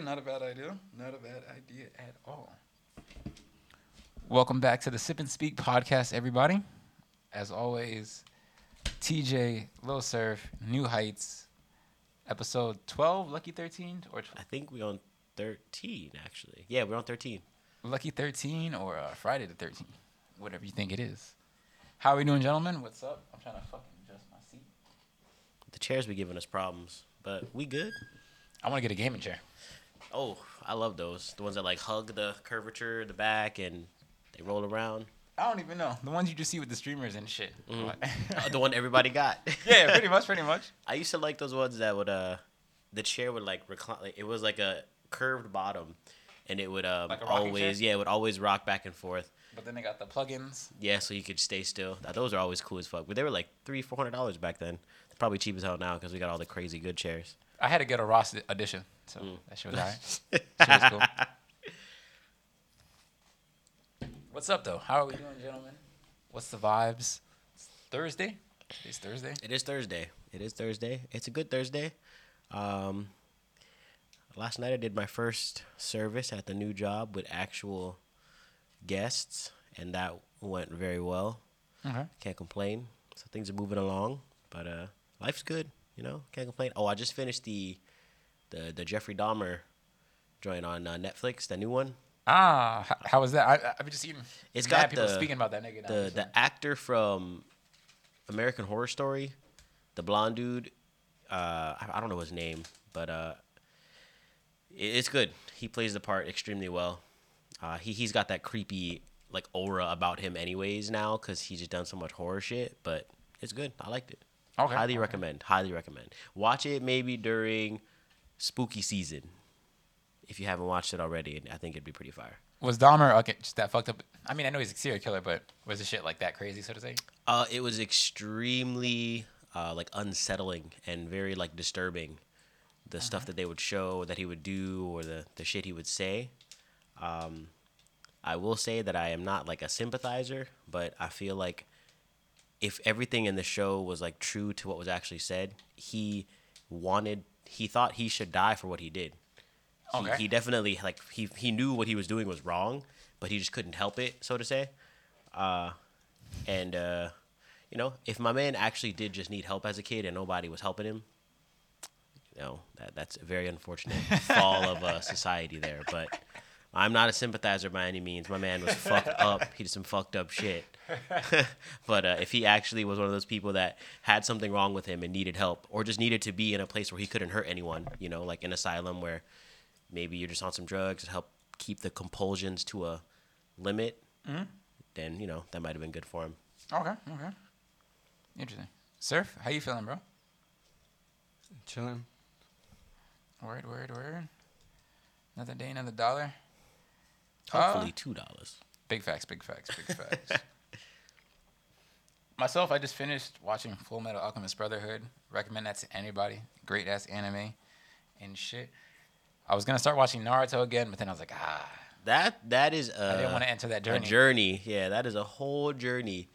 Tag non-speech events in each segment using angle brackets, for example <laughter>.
bad. Not a bad idea. Not a bad idea at all. Welcome back to the Sip and Speak podcast, everybody. As always, TJ, Lil Surf, New Heights, episode 12, Lucky 13, or I think we're on 13, actually. Yeah, we're on 13. Lucky 13 or uh, Friday the 13th, whatever you think it is. How are we doing, gentlemen? What's up? I'm trying to fucking adjust my seat. The chairs be giving us problems, but we good. I want to get a gaming chair. Oh, I love those. The ones that like hug the curvature, the back, and they roll around. I don't even know. The ones you just see with the streamers and shit. Uh, the one everybody got. <laughs> yeah, pretty much, pretty much. <laughs> I used to like those ones that would uh, the chair would like recline. Like, it was like a curved bottom, and it would um Like always chair? yeah, it would always rock back and forth. But then they got the plugins. Yeah, so you could stay still. Now, those are always cool as fuck. But they were like three, four hundred dollars back then. They're probably cheap as hell now because we got all the crazy good chairs. I had to get a Ross edition, so Mm. that shit was alright. <laughs> was cool. What's up, though? How are we doing, gentlemen? What's the vibes? It's Thursday. It's Thursday. It is Thursday. It is Thursday. It's a good Thursday. Um, last night I did my first service at the new job with actual guests, and that went very well. Okay. Can't complain. So things are moving along, but uh, life's good. You know, can't complain. Oh, I just finished the the the Jeffrey Dahmer joint on uh, Netflix, the new one. Ah, h- how was that? I, I've just seen. It's got people the- speaking about that nigga. now the recently. the actor from American Horror Story, the blonde dude. Uh, I, I don't know his name, but uh, it, it's good. He plays the part extremely well. Uh, he he's got that creepy like aura about him, anyways. Now, because he's just done so much horror shit, but it's good. I liked it. Okay, Highly okay. recommend. Highly recommend. Watch it maybe during spooky season. If you haven't watched it already, I think it'd be pretty fire. was Dahmer okay? Just that fucked up. I mean, I know he's a serial killer, but was the shit like that crazy, so to say? Uh, it was extremely uh, like unsettling and very like disturbing. The stuff that they would show, that he would do, or the the shit he would say. Um, I will say that I am not like a sympathizer, but I feel like if everything in the show was like true to what was actually said, he wanted, he thought he should die for what he did. He, Okay. he definitely like he he knew what he was doing was wrong, but he just couldn't help it, so to say. Uh, and uh, you know, if my man actually did just need help as a kid and nobody was helping him, you know, that that's a very unfortunate <laughs> fall of uh, society there. But I'm not a sympathizer by any means. My man was <laughs> fucked up. He did some fucked up shit. <laughs> but uh, if he actually was one of those people that had something wrong with him and needed help, or just needed to be in a place where he couldn't hurt anyone, you know, like an asylum where maybe you're just on some drugs to help keep the compulsions to a limit, then you know that might have been good for him. Okay, okay. Interesting. Surf, how you feeling, bro? Chilling. Word, word, word. Another day, another dollar. Hopefully two dollars. Big facts, big facts, big facts. <laughs> Myself, I just finished watching Full Metal Alchemist Brotherhood. Recommend that to anybody. Great ass anime and shit. I was gonna start watching Naruto again, but then I was like, ah, That that is a, I didn't want to enter that a journey. journey. Yeah, that is a whole journey.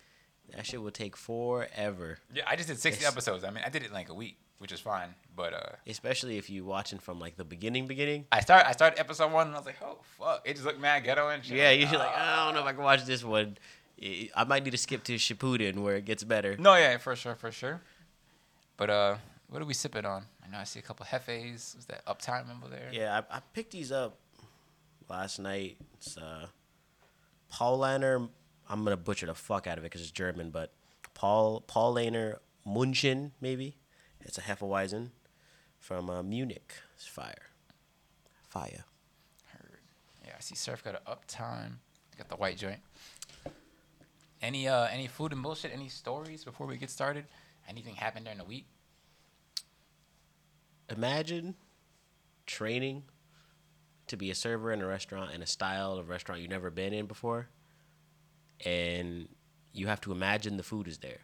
That shit will take forever, Yeah, I just did 60 Yes. episodes. I mean, I did it in like a week, which is fine. But uh, especially if you watching from like the beginning, beginning. I start I started episode one, and I was like, oh fuck, it just looked mad ghetto and shit. Yeah, you're like, "Ah." I don't know if I can watch this one. I I might need to skip to Shippuden where it gets better. No, yeah, for sure, for sure. But uh, what are we sipping on? I know I see a couple hefes. Was that uptime over there? Yeah, I, I picked these up last night. It's uh, Paulaner. I'm gonna butcher the fuck out of it because it's German, but Paul Paulaner Munchen maybe. It's a Hefeweizen from uh, Munich. It's fire, fire. Heard. Yeah, I see Surf got an uptime. Got the white joint. Any uh, any food and bullshit? Any stories before we get started? Anything happened during the week? Imagine training to be a server in a restaurant in a style of restaurant you've never been in before, and you have to imagine the food is there.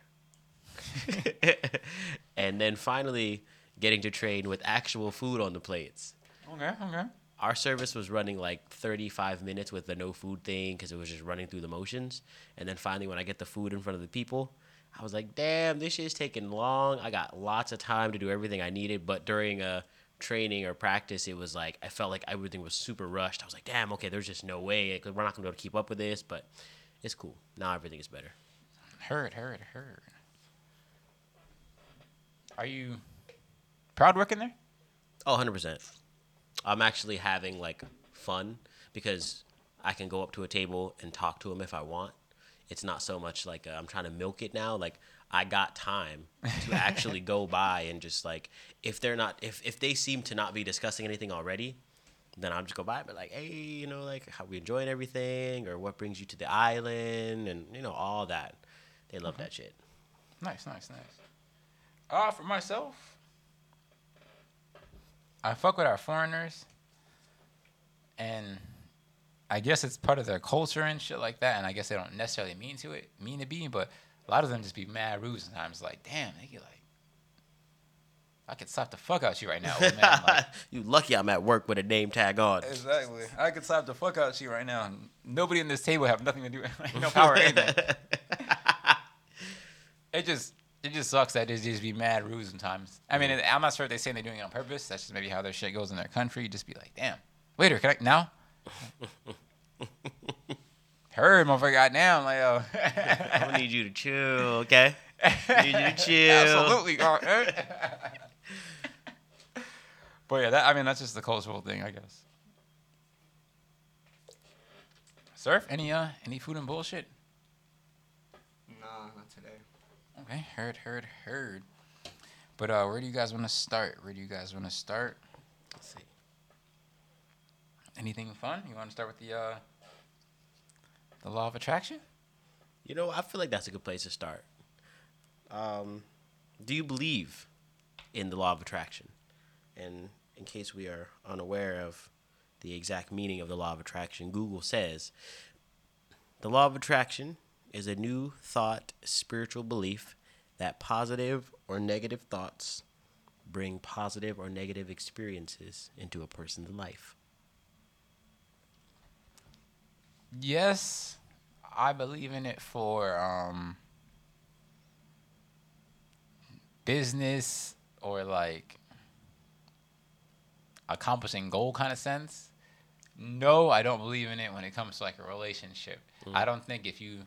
<laughs> <laughs> and then finally getting to train with actual food on the plates. Okay, okay. Our service was running like 35 minutes with the no food thing because it was just running through the motions. And then finally, when I get the food in front of the people, I was like, damn, this shit's taking long. I got lots of time to do everything I needed, but during a training or practice, it was like I felt like everything was super rushed. I was like, damn, okay, there's just no way we're not gonna be able to keep up with this. But it's cool. Now everything is better. Heard, heard, heard. Are you proud working there? Oh, 100%. I'm actually having like fun because I can go up to a table and talk to them if I want. It's not so much like uh, I'm trying to milk it now. Like I got time to <laughs> actually go by and just like if they're not if if they seem to not be discussing anything already, then I'll just go by and be like, hey, you know, like how we enjoying everything or what brings you to the island and you know all that. They love that shit. Nice, nice, nice. Uh, for myself, I fuck with our foreigners, and I guess it's part of their culture and shit like that. And I guess they don't necessarily mean to it, mean to be, but a lot of them just be mad rude sometimes. Like, damn, they get like, I could slap the fuck out you right now, man. Like, <laughs> you lucky I'm at work with a name tag on. exactly. I could slap the fuck out of you right now. Nobody in this table have nothing to do, <laughs> no power or anything. <laughs> it just it just sucks that they just be mad rude sometimes. I mean, I'm not sure if they're saying they're doing it on purpose. That's just maybe how their shit goes in their country. You just be like, damn, waiter, can I now? <laughs> Heard, motherfucker, goddamn, like yo. <laughs> I'm gonna need you to chill, okay? Need you to <laughs> chill. Absolutely. but yeah, that I mean that's just the cultural thing, I guess. Surf, any uh any food and bullshit? Nah, not today. Okay, heard, heard, heard. But uh, where do you guys want to start? Where do you guys want to start? Let's see. Anything fun? You want to start with the uh, the law of attraction? You know, I feel like that's a good place to start. Um, do you believe in the law of attraction? And in case we are unaware of the exact meaning of the law of attraction, Google says the law of attraction is a new thought spiritual belief that positive or negative thoughts bring positive or negative experiences into a person's life. Yes, I believe in it for um, business or like accomplishing goal kind of sense. No, I don't believe in it when it comes to like a relationship. I don't think if you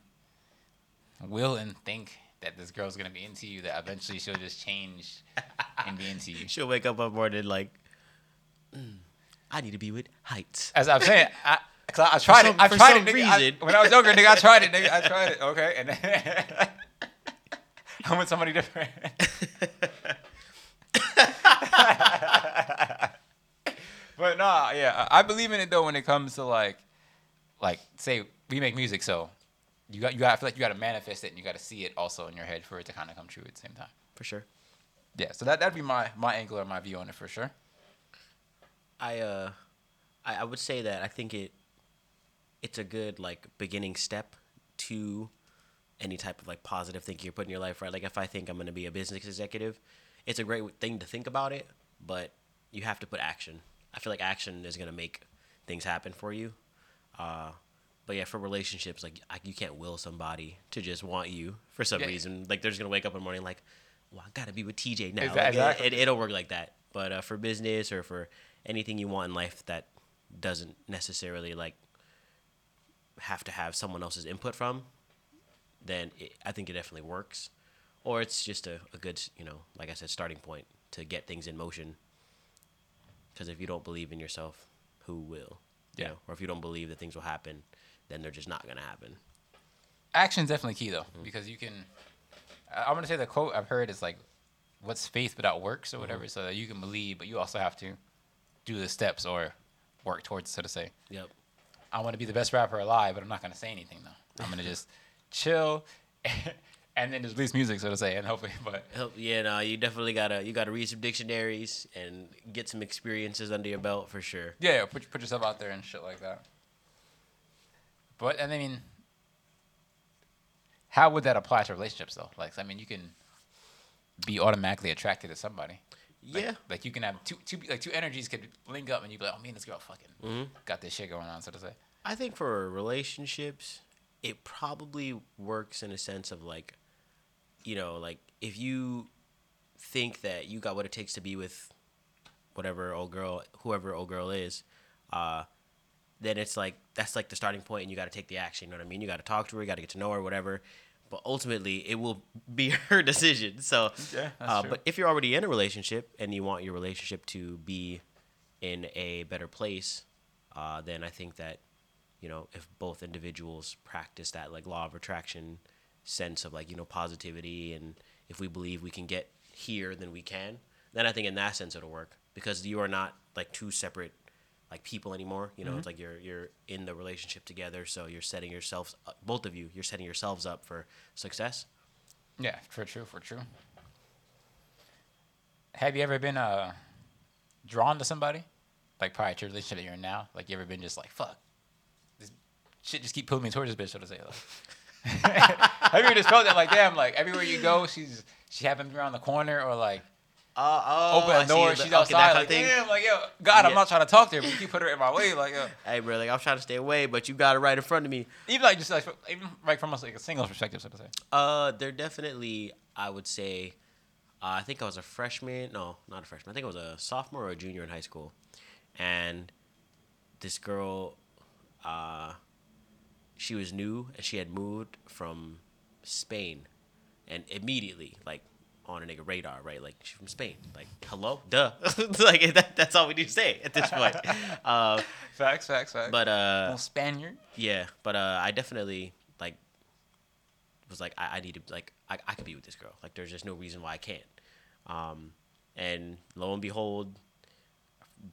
will and think that this girl's gonna be into you, that eventually she'll just change and be into you. <laughs> She'll wake up one morning like, "Mm, I need to be with Heights. As I'm saying, I, cause I, I tried some- it. I for tried some it. Nigga. I- reason. when I was younger, nigga, I tried it. Nigga, I <laughs> tried it. Okay, and then <laughs> I'm with somebody different. but nah, yeah, I I believe in it though when it comes to like, like say we make music, so you got you got I feel like you got to manifest it and you got to see it also in your head for it to kind of come true at the same time. For sure. Yeah, so that that'd be my my angle or my view on it for sure. I uh I, I would say that I think it it's a good like beginning step to any type of like positive thinking you're putting in your life, right? Like if I think I'm gonna be a business executive, it's a great thing to think about it, but you have to put action. I feel like action is gonna make things happen for you. Uh but yeah, for relationships, like I, you can't will somebody to just want you for some Yeah. reason. Like they're just gonna wake up in the morning like, well, I gotta be with TJ now. Exa- Like, it, it, it'll work like that. But uh, for business or for anything you want in life that doesn't necessarily like have to have someone else's input from, then it, I think it definitely works. Or it's just a, a good, you know, like I said, starting point to get things in motion. Because if you don't believe in yourself, who will? You Yeah. know? Or if you don't believe that things will happen, then they're just not gonna happen. action's definitely key though mm-hmm. because you can i'm gonna say the quote i've heard is like what's faith without works or whatever mm-hmm. so that you can believe but you also have to do the steps or work towards so to say Yep. i want to be the best rapper alive but i'm not gonna say anything though i'm gonna just <laughs> chill <laughs> and then just release music so to say and hopefully but Help- Yeah, no, you definitely gotta you gotta read some dictionaries and get some experiences under your belt for sure. yeah, yeah put, put yourself out there and shit like that but and i mean how would that apply to relationships though like i mean you can be automatically attracted to somebody Like- Yeah. Like you can have two two like two energies could link up and you be like, oh me and this girl fucking Mhm. got this shit going on, so to say. I think for relationships, it probably works in a sense of like, you know, like if you think that you got what it takes to be with whatever old girl, whoever old girl is, uh, then it's like that's like the starting point, and you got to take the action. You know what I mean? You got to talk to her, you got to get to know her, whatever. But ultimately, it will <laughs> be her decision. So, Yeah, uh, but if you're already in a relationship and you want your relationship to be in a better place, uh, then I think that you know if both individuals practice that like law of attraction sense of like you know positivity and if we believe we can get here then we can then i think in that sense it'll work because you are not like two separate like people anymore you know it's like you're you're in the relationship together so you're setting yourselves up, both of you you're setting yourselves up for success Yeah, for true, for true. Have you ever been uh drawn to somebody? Like prior to your relationship that you're in now? Like you ever been just like, fuck. This shit just keep pulling me towards this bitch, so to say. Like <laughs> Have you ever just felt that like damn, like everywhere you go, she's she having me around the corner or like oh, open a door, she's outside, like damn, like yo, God, I'm not trying to talk to her, but you putting her in my way, like yo. hey bro like i'm trying to stay away but you got it right in front of me Even like just like even like from a, like a single perspective, so to say. Uh, they're definitely. I would say. Uh, I think I was a freshman. No, not a freshman. I think I was a sophomore or a junior in high school, and this girl, uh, she was new and she had moved from Spain, and immediately like on a nigga radar, right? Like she's from Spain. Like hello, duh. <laughs> like <laughs> that, that's all we need to say at this point. <laughs> uh, Facts, facts, facts. but uh, Little Spaniard. yeah, but uh, I definitely like was like I, I need to like I, I could be with this girl. Like there's just no reason why I can't. Um, and lo and behold,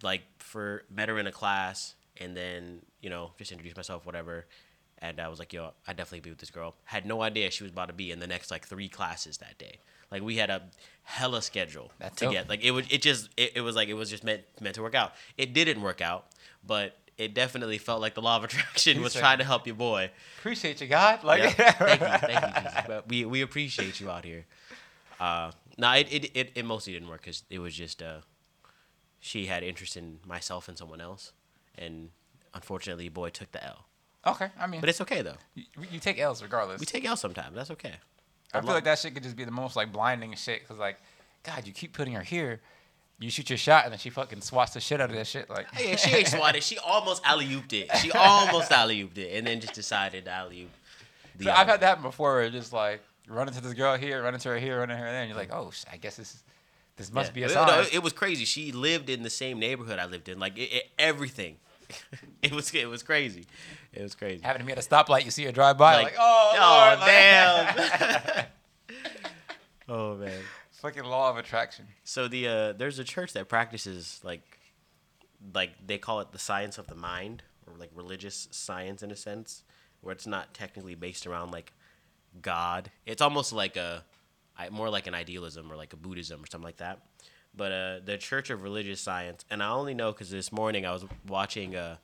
like for met her in a class, and then you know just introduced myself, whatever. And I was like, yo, I definitely be with this girl. Had no idea she was about to be in the next like three classes that day. Like we had a hella schedule That's to dope. get. Like it was, it just, it, it was like it was just meant meant to work out. It didn't work out, but it definitely felt like the law of <laughs> attraction was trying to help your boy. Appreciate you, God. Like, Yeah. <laughs> thank you, thank you, Jesus. But we we appreciate you out here. Uh, no, it, it it it mostly didn't work because it was just uh, she had interest in myself and someone else, and unfortunately, boy took the L. Okay, I mean, But it's okay though. you, you take L's regardless. We take L sometimes. That's okay. I feel like that shit could just be the most like blinding shit. Cause like, God, you keep putting her here. You shoot your shot and then she fucking swats the shit out of that shit. Like, Hey, she ain't swatted. She <laughs> almost alley ooped it. She almost alley ooped it, and then just decided to alley oop. So I've had that happen before. Where it's just like run into this girl here, run into her here, run into her there, and you're like, oh, I guess this is, this must be a It- sign. no, it was crazy. She lived in the same neighborhood I lived in. Like it, it, everything. <laughs> it was it was crazy. It was crazy. Having to be at a stoplight, you see her drive by, like, Like, oh, oh, Lord, damn. <laughs> <laughs> oh man. fucking law of attraction. So the uh, there's a church that practices like like they call it the science of the mind or like religious science in a sense where it's not technically based around like God. It's almost like a, more like an idealism or like a Buddhism or something like that. But uh, the Church of Religious Science, and I only know because this morning I was watching uh,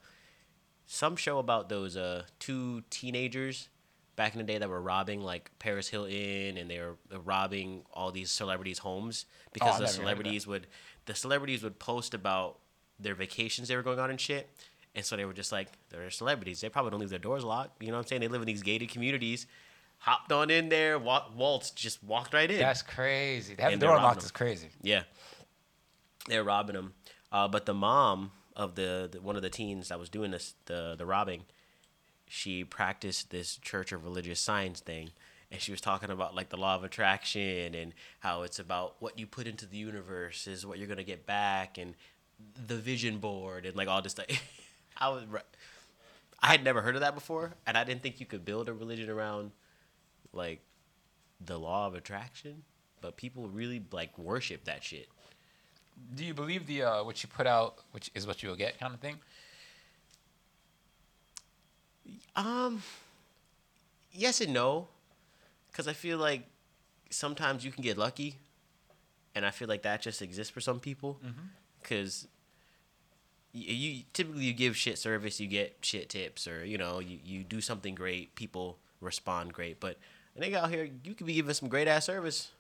some show about those uh, two teenagers back in the day that were robbing like Paris Hilton and they were uh, robbing all these celebrities' homes because I've the never heard of that. celebrities would the celebrities would post about their vacations they were going on and shit. And so they were just like, they're celebrities. They probably don't leave their doors locked. You know what I'm saying? They live in these gated communities. Hopped on in there, walk, waltz, just walked right in. That's crazy. The door unlocked robbing is crazy. Yeah, they're robbing them. Uh, but the mom of the, the one of the teens that was doing this the the robbing, she practiced this Church of Religious Science thing, and she was talking about like the law of attraction and how it's about what you put into the universe is what you're gonna get back, and the vision board and like all this stuff. <laughs> I was, I had never heard of that before, and I didn't think you could build a religion around like the law of attraction. But people really like worship that shit. Do you believe the uh, what you put out, which is what you will get, kind of thing? Um, yes and no, because I feel like sometimes you can get lucky, and I feel like that just exists for some people. Because you, you typically you give shit service, you get shit tips, or you know you, you do something great, people respond great. But a nigga out here, you could be giving some great ass service,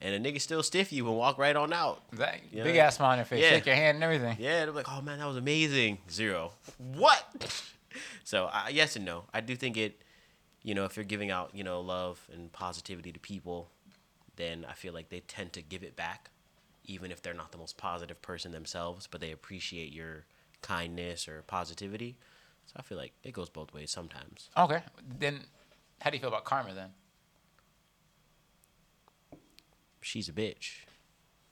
and a nigga still stiff you and walk right on out. That Yeah. big ass smile on your face, Yeah. shake your hand and everything. Yeah, they're like, oh man, that was amazing. Zero. What? <laughs> so uh, yes and no. I do think it. You know, if you're giving out, you know, love and positivity to people, then I feel like they tend to give it back, even if they're not the most positive person themselves, but they appreciate your kindness or positivity. So I feel like it goes both ways sometimes. Okay. Then, how do you feel about karma then? She's a bitch,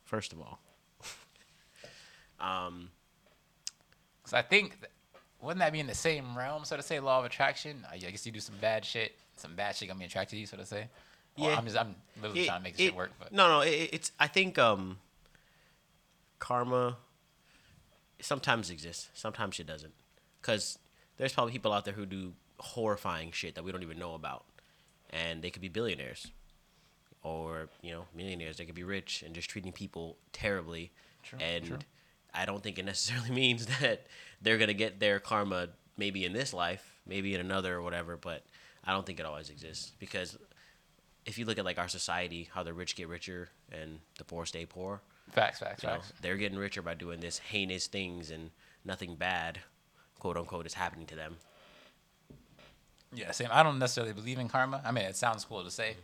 first of all. <laughs> um, Because I think, th- wouldn't that be in the same realm, so to say, law of attraction? I I guess you do some bad shit, some bad shit gonna be attracted to you, so to say. Or Yeah. I'm just, I'm literally it- trying to make this it- shit work. But No, no, it, it's. I think um, karma sometimes exists, sometimes it doesn't. Because there's probably people out there who do horrifying shit that we don't even know about, and they could be billionaires, or you know, millionaires. They could be rich and just treating people terribly, True, and true. I don't think it necessarily <laughs> means that they're gonna get their karma maybe in this life, maybe in another or whatever. But I don't think it always exists because if you look at like our society, how the rich get richer and the poor stay poor, facts, facts, you know, facts. they're getting richer by doing this heinous things and nothing bad, quote unquote, is happening to them. Yeah, same. I don't necessarily believe in karma. I mean, it sounds cool to say,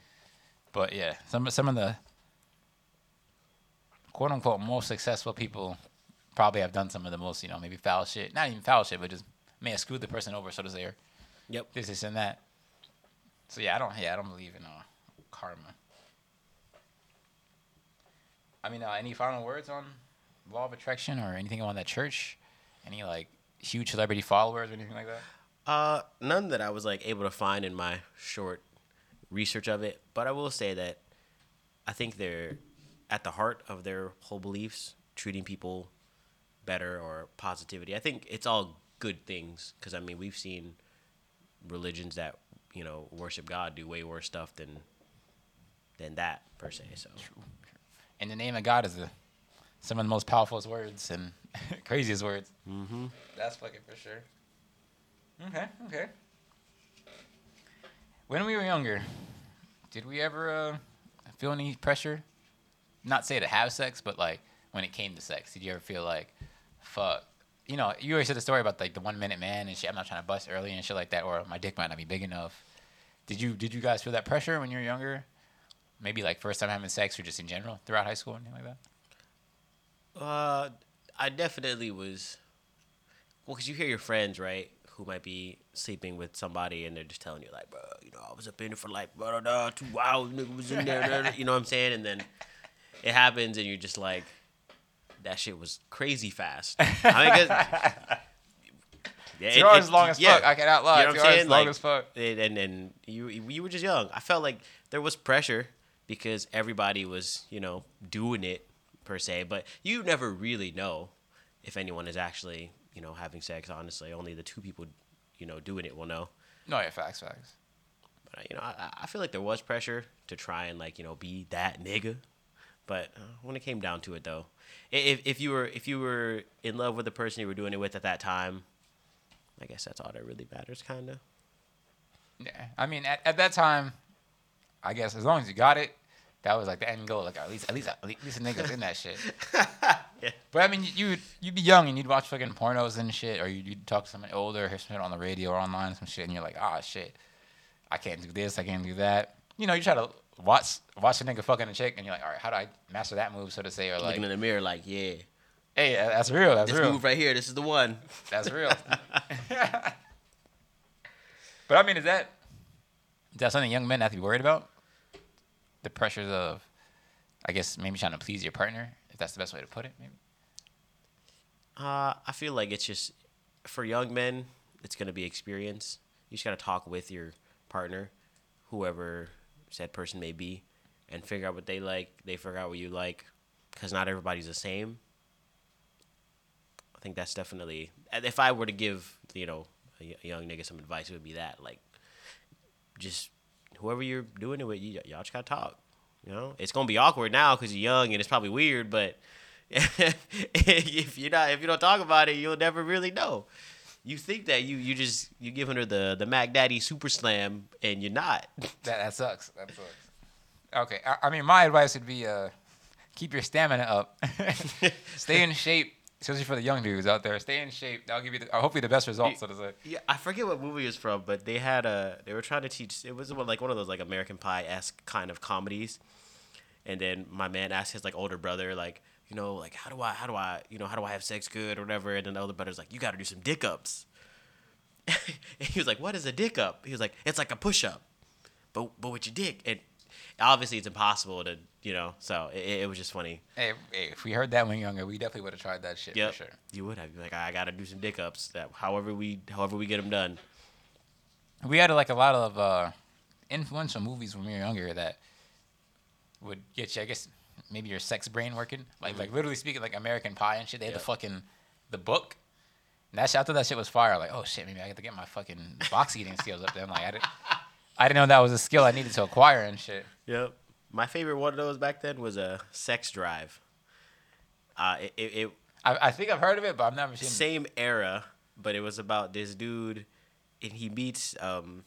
but yeah, some some of the quote unquote most successful people probably have done some of the most, you know, maybe foul shit. Not even foul shit, but just may have screwed the person over, so to say, Yep. this, this, and that. So yeah, I don't. Yeah, I don't believe in uh, karma. I mean, uh, any final words on law of attraction or anything on that church? Any like huge celebrity followers or anything like that? Uh, none that I was like able to find in my short research of it, but I will say that I think they're at the heart of their whole beliefs, treating people better or positivity. I think it's all good things because I mean we've seen religions that you know worship God do way worse stuff than than that per se. So In the name of God is the some of the most powerful words and <laughs> craziest words. mm-hmm. That's fucking for sure. Okay, okay. When we were younger, did we ever uh, feel any pressure? Not say to have sex, but like when it came to sex, did you ever feel like, fuck? You know, you always said the story about like the one minute man and shit. I'm not trying to bust early and shit like that, or my dick might not be big enough. Did you did you guys feel that pressure when you were younger? Maybe like first time having sex, or just in general throughout high school, or anything like that. Uh, I definitely was. Well, because you hear your friends, right, who might be sleeping with somebody, and they're just telling you like, bro, you know, I was up in it for like, blah, two hours, nigga was in there, blah, blah," you know what I'm saying? And then it happens, and you're just like, that shit was crazy fast. I mean, 'cause- yeah, <laughs> Two hours long as yeah. fuck. I can out loud. You know what Two I'm hours long Like, as fuck. and and, and you you were just young. I felt like there was pressure because everybody was you know doing it per se, but you never really know if anyone is actually you know having sex. Honestly, only the two people you know doing it will know. No, yeah, facts, facts. But you know, I, I feel like there was pressure to try and like you know be that nigga. But uh, when it came down to it, though, if if you were if you were in love with the person you were doing it with at that time, I guess that's all that really matters, kind of. Yeah, I mean, at, at that time, I guess as long as you got it, that was like the end goal. Like at least, at least, at least a nigga's in that shit. <laughs> Yeah. But I mean, you you'd be young and you'd watch fucking pornos and shit, or you'd, you'd talk to someone older, hear something on the radio or online, some shit, and you're like, ah, shit, I can't do this, I can't do that. You know, you try to watch watch a nigga fucking a chick, and you're like, all right, how do I master that move, so to say, or like, Looking in the mirror, like, yeah, hey, that's real, that's this real. move right here, this is the one. That's real. <laughs> <laughs> but I mean, is that is that something young men have to be worried about? The pressures of, I guess, maybe trying to please your partner, if that's the best way to put it. Maybe. Uh, I feel like it's just for young men, it's gonna be experience. You just gotta talk with your partner, whoever said person may be, and figure out what they like. They figure out what you like, because not everybody's the same. I think that's definitely. If I were to give you know a young nigga some advice, it would be that like, just whoever you're doing it with, you, y'all just gotta talk. You know, it's gonna be awkward now because you're young and it's probably weird, but <laughs> if you're not, if you don't talk about it, you'll never really know. You think that you you just you giving her the the Mac Daddy Super Slam and you're not. <laughs> That that sucks. That sucks. Okay, I, I mean, my advice would be uh, keep your stamina up, <laughs> stay in shape, especially for the young dudes out there. Stay in shape. That'll give you the, hopefully the best results. So to say. Yeah, I forget what movie it's from, but they had a they were trying to teach. It was like one of those like American Pie esque kind of comedies. And then my man asked his like older brother like, you know, like how do I, how do I, you know, how do I have sex good or whatever? And then the older brother's like, you got to do some dick ups. and <laughs> he was like, what is a dick up? He was like, it's like a push up, but but with your dick. And obviously, it's impossible to, you know. So it, it was just funny. Hey, hey, if we heard that when younger, we definitely would have tried that shit Yep. for sure. You would have You'd be like, I got to do some dick ups. That however we, however we get them done. We had like a lot of uh, influential movies when we were younger that would get you, I guess, maybe your sex brain working. Like, like literally speaking, like American Pie and shit. They had the Mm-hmm. Fucking the book. And that shit, I thought that shit was fire. Like, oh shit, maybe I got to get my fucking box eating skills up there. I'm like, I didn't, I didn't know that was a skill I needed to acquire and shit. Yep. My favorite one of those back then was a sex drive. Uh, it, it, it I, I think I've heard of it, but I've never seen. it. same era, but it was about this dude, and he meets um,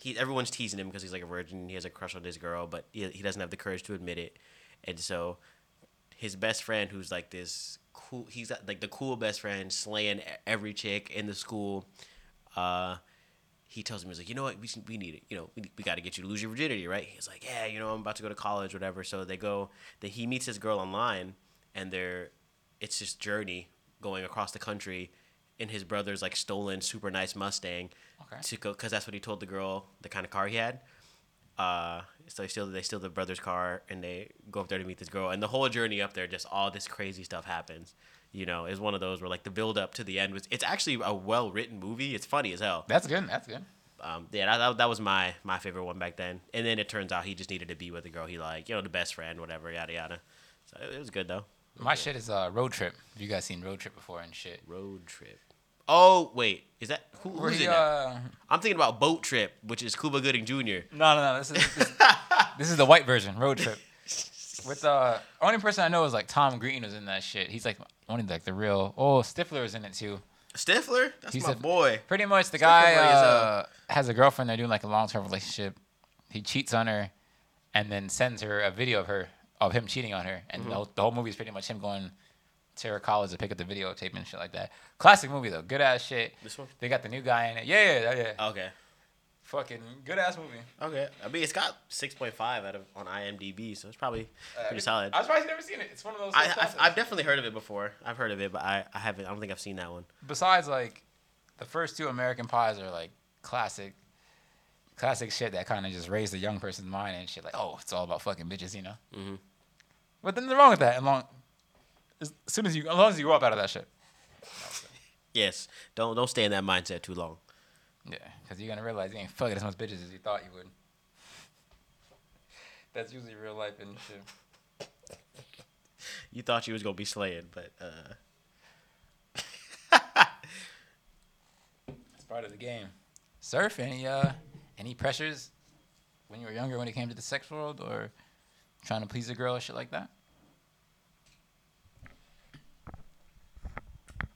he everyone's teasing him because he's like a virgin. He has a crush on this girl, but he, he doesn't have the courage to admit it, and so his best friend, who's like this cool, he's like the cool best friend, slaying every chick in the school. Uh, he tells him he's like, you know what, we we need it. You know, we, we got to get you to lose your virginity, right? He's like, yeah, you know, I'm about to go to college, whatever. So they go. That he meets this girl online, and they're it's this journey going across the country in his brother's like stolen super nice Mustang Okay. to go because that's what he told the girl the kind of car he had. Uh, so they steal they steal the brother's car and they go up there to meet this girl and the whole journey up there just all this crazy stuff happens. You know, is one of those where like the build up to the end was it's actually a well written movie. It's funny as hell. That's good. That's good. Um, yeah, that, that, was my my favorite one back then. And then it turns out he just needed to be with the girl he liked, you know, the best friend, whatever, yada yada. So it, it was good though. My shit is uh, Road Trip. Have you guys seen Road Trip before and shit? Road trip. Oh wait, is that who, who's he, in that? uh, I'm thinking about Boat Trip, which is Cuba Gooding Jr. No, no, no. This is this, <laughs> this is the white version, Road Trip. With uh, only person I know is like Tom Green was in that shit. He's like one of like the real. Oh, Stifler is in it too. Stifler, that's He's my a- boy. Pretty much, the Stifler guy as hell. uh, has a girlfriend. They're doing like a long term relationship. He cheats on her, and then sends her a video of her of him cheating on her. And the, whole, the whole movie is pretty much him going to her college to pick up the videotape and shit like that. Classic movie though, good ass shit. This one? They got the new guy in it. Yeah, yeah. yeah. Okay. Fucking good ass movie. Okay. I mean, it's got 6.5 out of on IMDb, so it's probably Uh, pretty solid. I'm surprised you've never seen it. It's one of those. I, I've, I've definitely heard of it before. I've heard of it, but I, I haven't. I don't think I've seen that one. besides like the first two American Pies are like classic, classic shit that kind of just raised the young person's mind and shit. Like, oh, it's all about fucking bitches, you know. Mhm. But then nothing wrong with that. And long, as soon as you, as long as you grow up out of that shit. <laughs> Yes. Don't don't stay in that mindset too long. Yeah, because you're gonna realize you ain't fucking as much bitches as you thought you would. <laughs> That's usually real life and shit. You thought you was gonna be slaying, but uh, <laughs> It's part of the game. Surf, any uh, any pressures when you were younger when it came to the sex world or trying to please a girl or shit like that?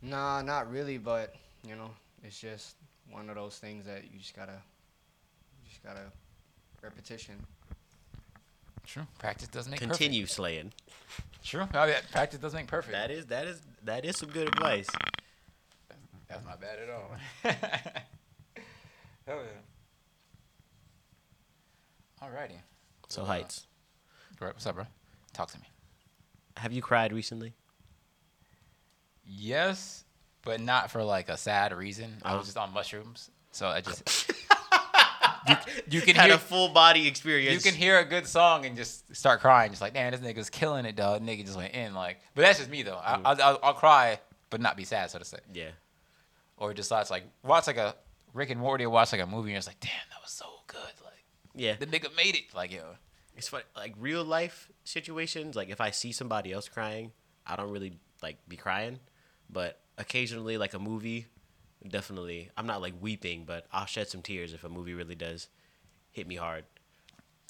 Nah, not really, but you know, it's just one of those things that you just gotta, you just gotta repetition. True. Practice does make continue slaying. True. Oh, yeah, practice does make perfect. That is that is that is some good advice. That's not bad at all. <laughs> Hell yeah. Alrighty. So Uh, heights. Right, what's up, bro? Talk to me. Have you cried recently? Yes, but not for like a sad reason. I Uh-huh. was just on mushrooms, so I just <laughs> you, you can Had hear a full body experience. you can hear a good song and just start crying, just like, damn, this nigga's killing it, dog. Nigga just went in, like. But that's just me though. I, I'll, I'll, I'll cry, but not be sad, so to say. Yeah. Or just watch like watch like a Rick and Morty, or watch like a movie, and it's like, damn, that was so good. Like Yeah. the nigga made it. Like yo, It's funny, like real life situations. Like if I see somebody else crying, I don't really like be crying, but occasionally, like a movie, definitely. I'm not like weeping, but I'll shed some tears if a movie really does hit me hard.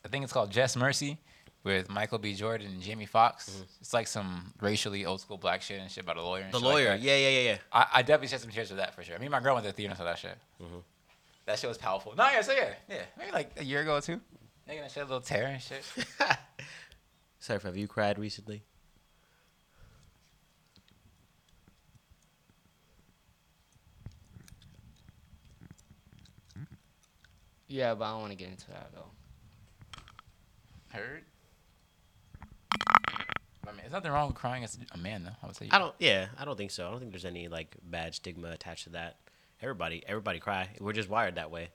I think it's called Just Mercy with Michael B. Jordan and Jamie Foxx. It's like some racially old school black shit and shit about a lawyer. And The shit like lawyer, that. yeah, yeah, yeah, yeah. I, I definitely shed some tears for that for sure. I mean, my girl went to the theater and saw that shit. Mhm. That shit was powerful. No, yeah, so yeah, yeah, maybe like a year ago or two. Nigga, that shit a little tear and shit. <laughs> Surf, have you cried recently? Yeah, but I don't want to get into that though. Heard. I mean, There's nothing wrong with crying as a man, though. I would say. I don't. Yeah, I don't think so. I don't think there's any like bad stigma attached to that. Everybody, everybody cry. We're just wired that way.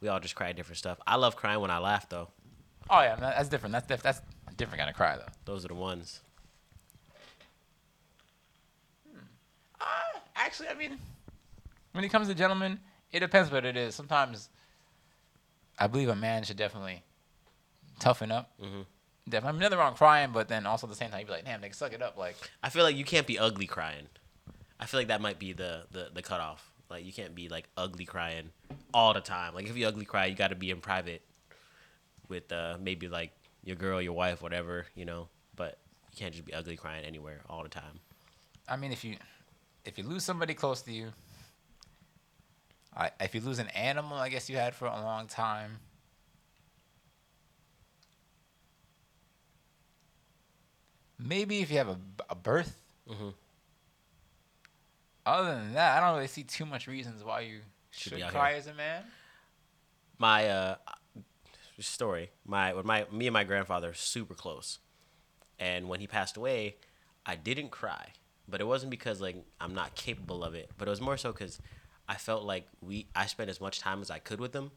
We all just cry at different stuff. I love crying when I laugh though. Oh yeah, that's different. That's diff- that's a different kind of cry though. Those are the ones. Hmm. Uh, actually, I mean, when it comes to gentlemen, it depends what it is. Sometimes, I believe a man should definitely toughen up. Mhm. Definitely, I mean, nothing wrong crying, but then also at the same time, you'd be like, damn, nigga, suck it up. Like, I feel like you can't be ugly crying. I feel like that might be the the the cutoff. Like you can't be like ugly crying all the time. Like if you ugly cry, you got to be in private with uh maybe like your girl, your wife, whatever, you know. But you can't just be ugly crying anywhere all the time. I mean, if you if you lose somebody close to you, I, if you lose an animal, I guess you had for a long time. Maybe if you have a, a birth. Mhm. Other than that, I don't really see too much reasons why you Should should, cry here. as a man. My uh story. My with my me and my grandfather are super close. And when he passed away, I didn't cry. But it wasn't because like I'm not capable of it, but it was more so cuz I felt like we I spent as much time as I could with them,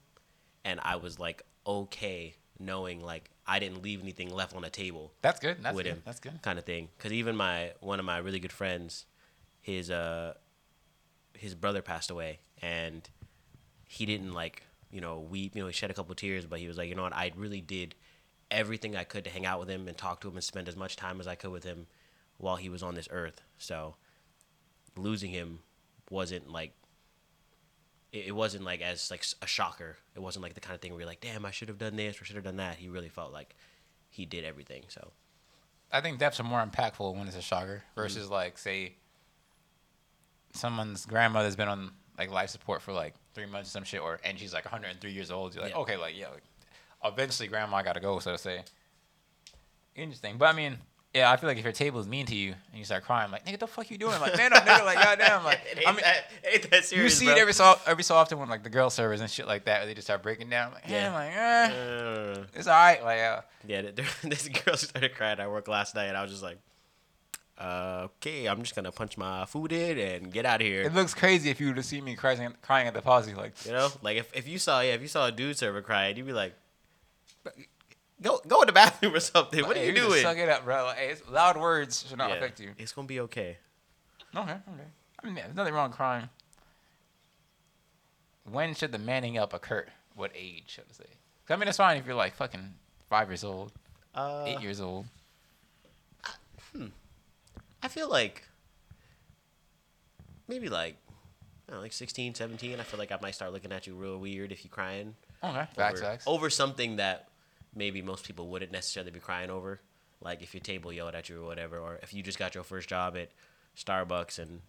and I was like okay knowing like I didn't leave anything left on the table That's good. That's with good. him. That's good. Kind of thing. Because even my one of my really good friends, his uh, his brother passed away, and he didn't like you know weep. You know, he shed a couple tears, but he was like, you know what, I really did everything I could to hang out with him and talk to him and spend as much time as I could with him while he was on this earth. So losing him wasn't like it it wasn't like as like a shocker. It wasn't like the kind of thing where you're like, damn, I should have done this or should have done that. He really felt like he did everything. So I think deaths are more impactful when it's a shocker versus Mm-hmm. like say someone's grandmother's been on like life support for like three months or some shit, or and she's like 103 years old. You're like, Yeah. okay, like yeah, like, eventually grandma got to go, so to say. Interesting, but I mean, yeah, I feel like if your table is mean to you and you start crying, like nigga, the fuck you doing? Like man, up, nigga, like <laughs> goddamn, like ain't, I mean. that, ain't that You see bro. it every so every so often when like the girl servers and shit like that, where they just start breaking down. Like, yeah. I'm like, eh, Uh, it's alright. Like, uh, yeah, th- <laughs> this girl started crying at work last night, and I was just like, uh, "Okay, I'm just gonna punch my food in and get out of here." it looks crazy if you were to see me crying crying at the posse. Like, You know, like if, if you saw yeah, if you saw a dude server crying, you'd be like, "Go go in the bathroom or something. What are Hey, you doing?" Suck it up, bro. Like, hey, it's, loud words should not Yeah, affect you. It's gonna be okay. Okay, okay. I mean, there's nothing wrong with crying. When should the manning up occur? What age, should I say? I mean, it's fine if you're like fucking five years old, Uh, eight years old. I feel like maybe like I know, like 16, 17. I feel like I might start looking at you real weird if you're crying. Okay, facts, over, facts. over something that maybe most people wouldn't necessarily be crying over. Like if your table yelled at you or whatever, or if you just got your first job at Starbucks and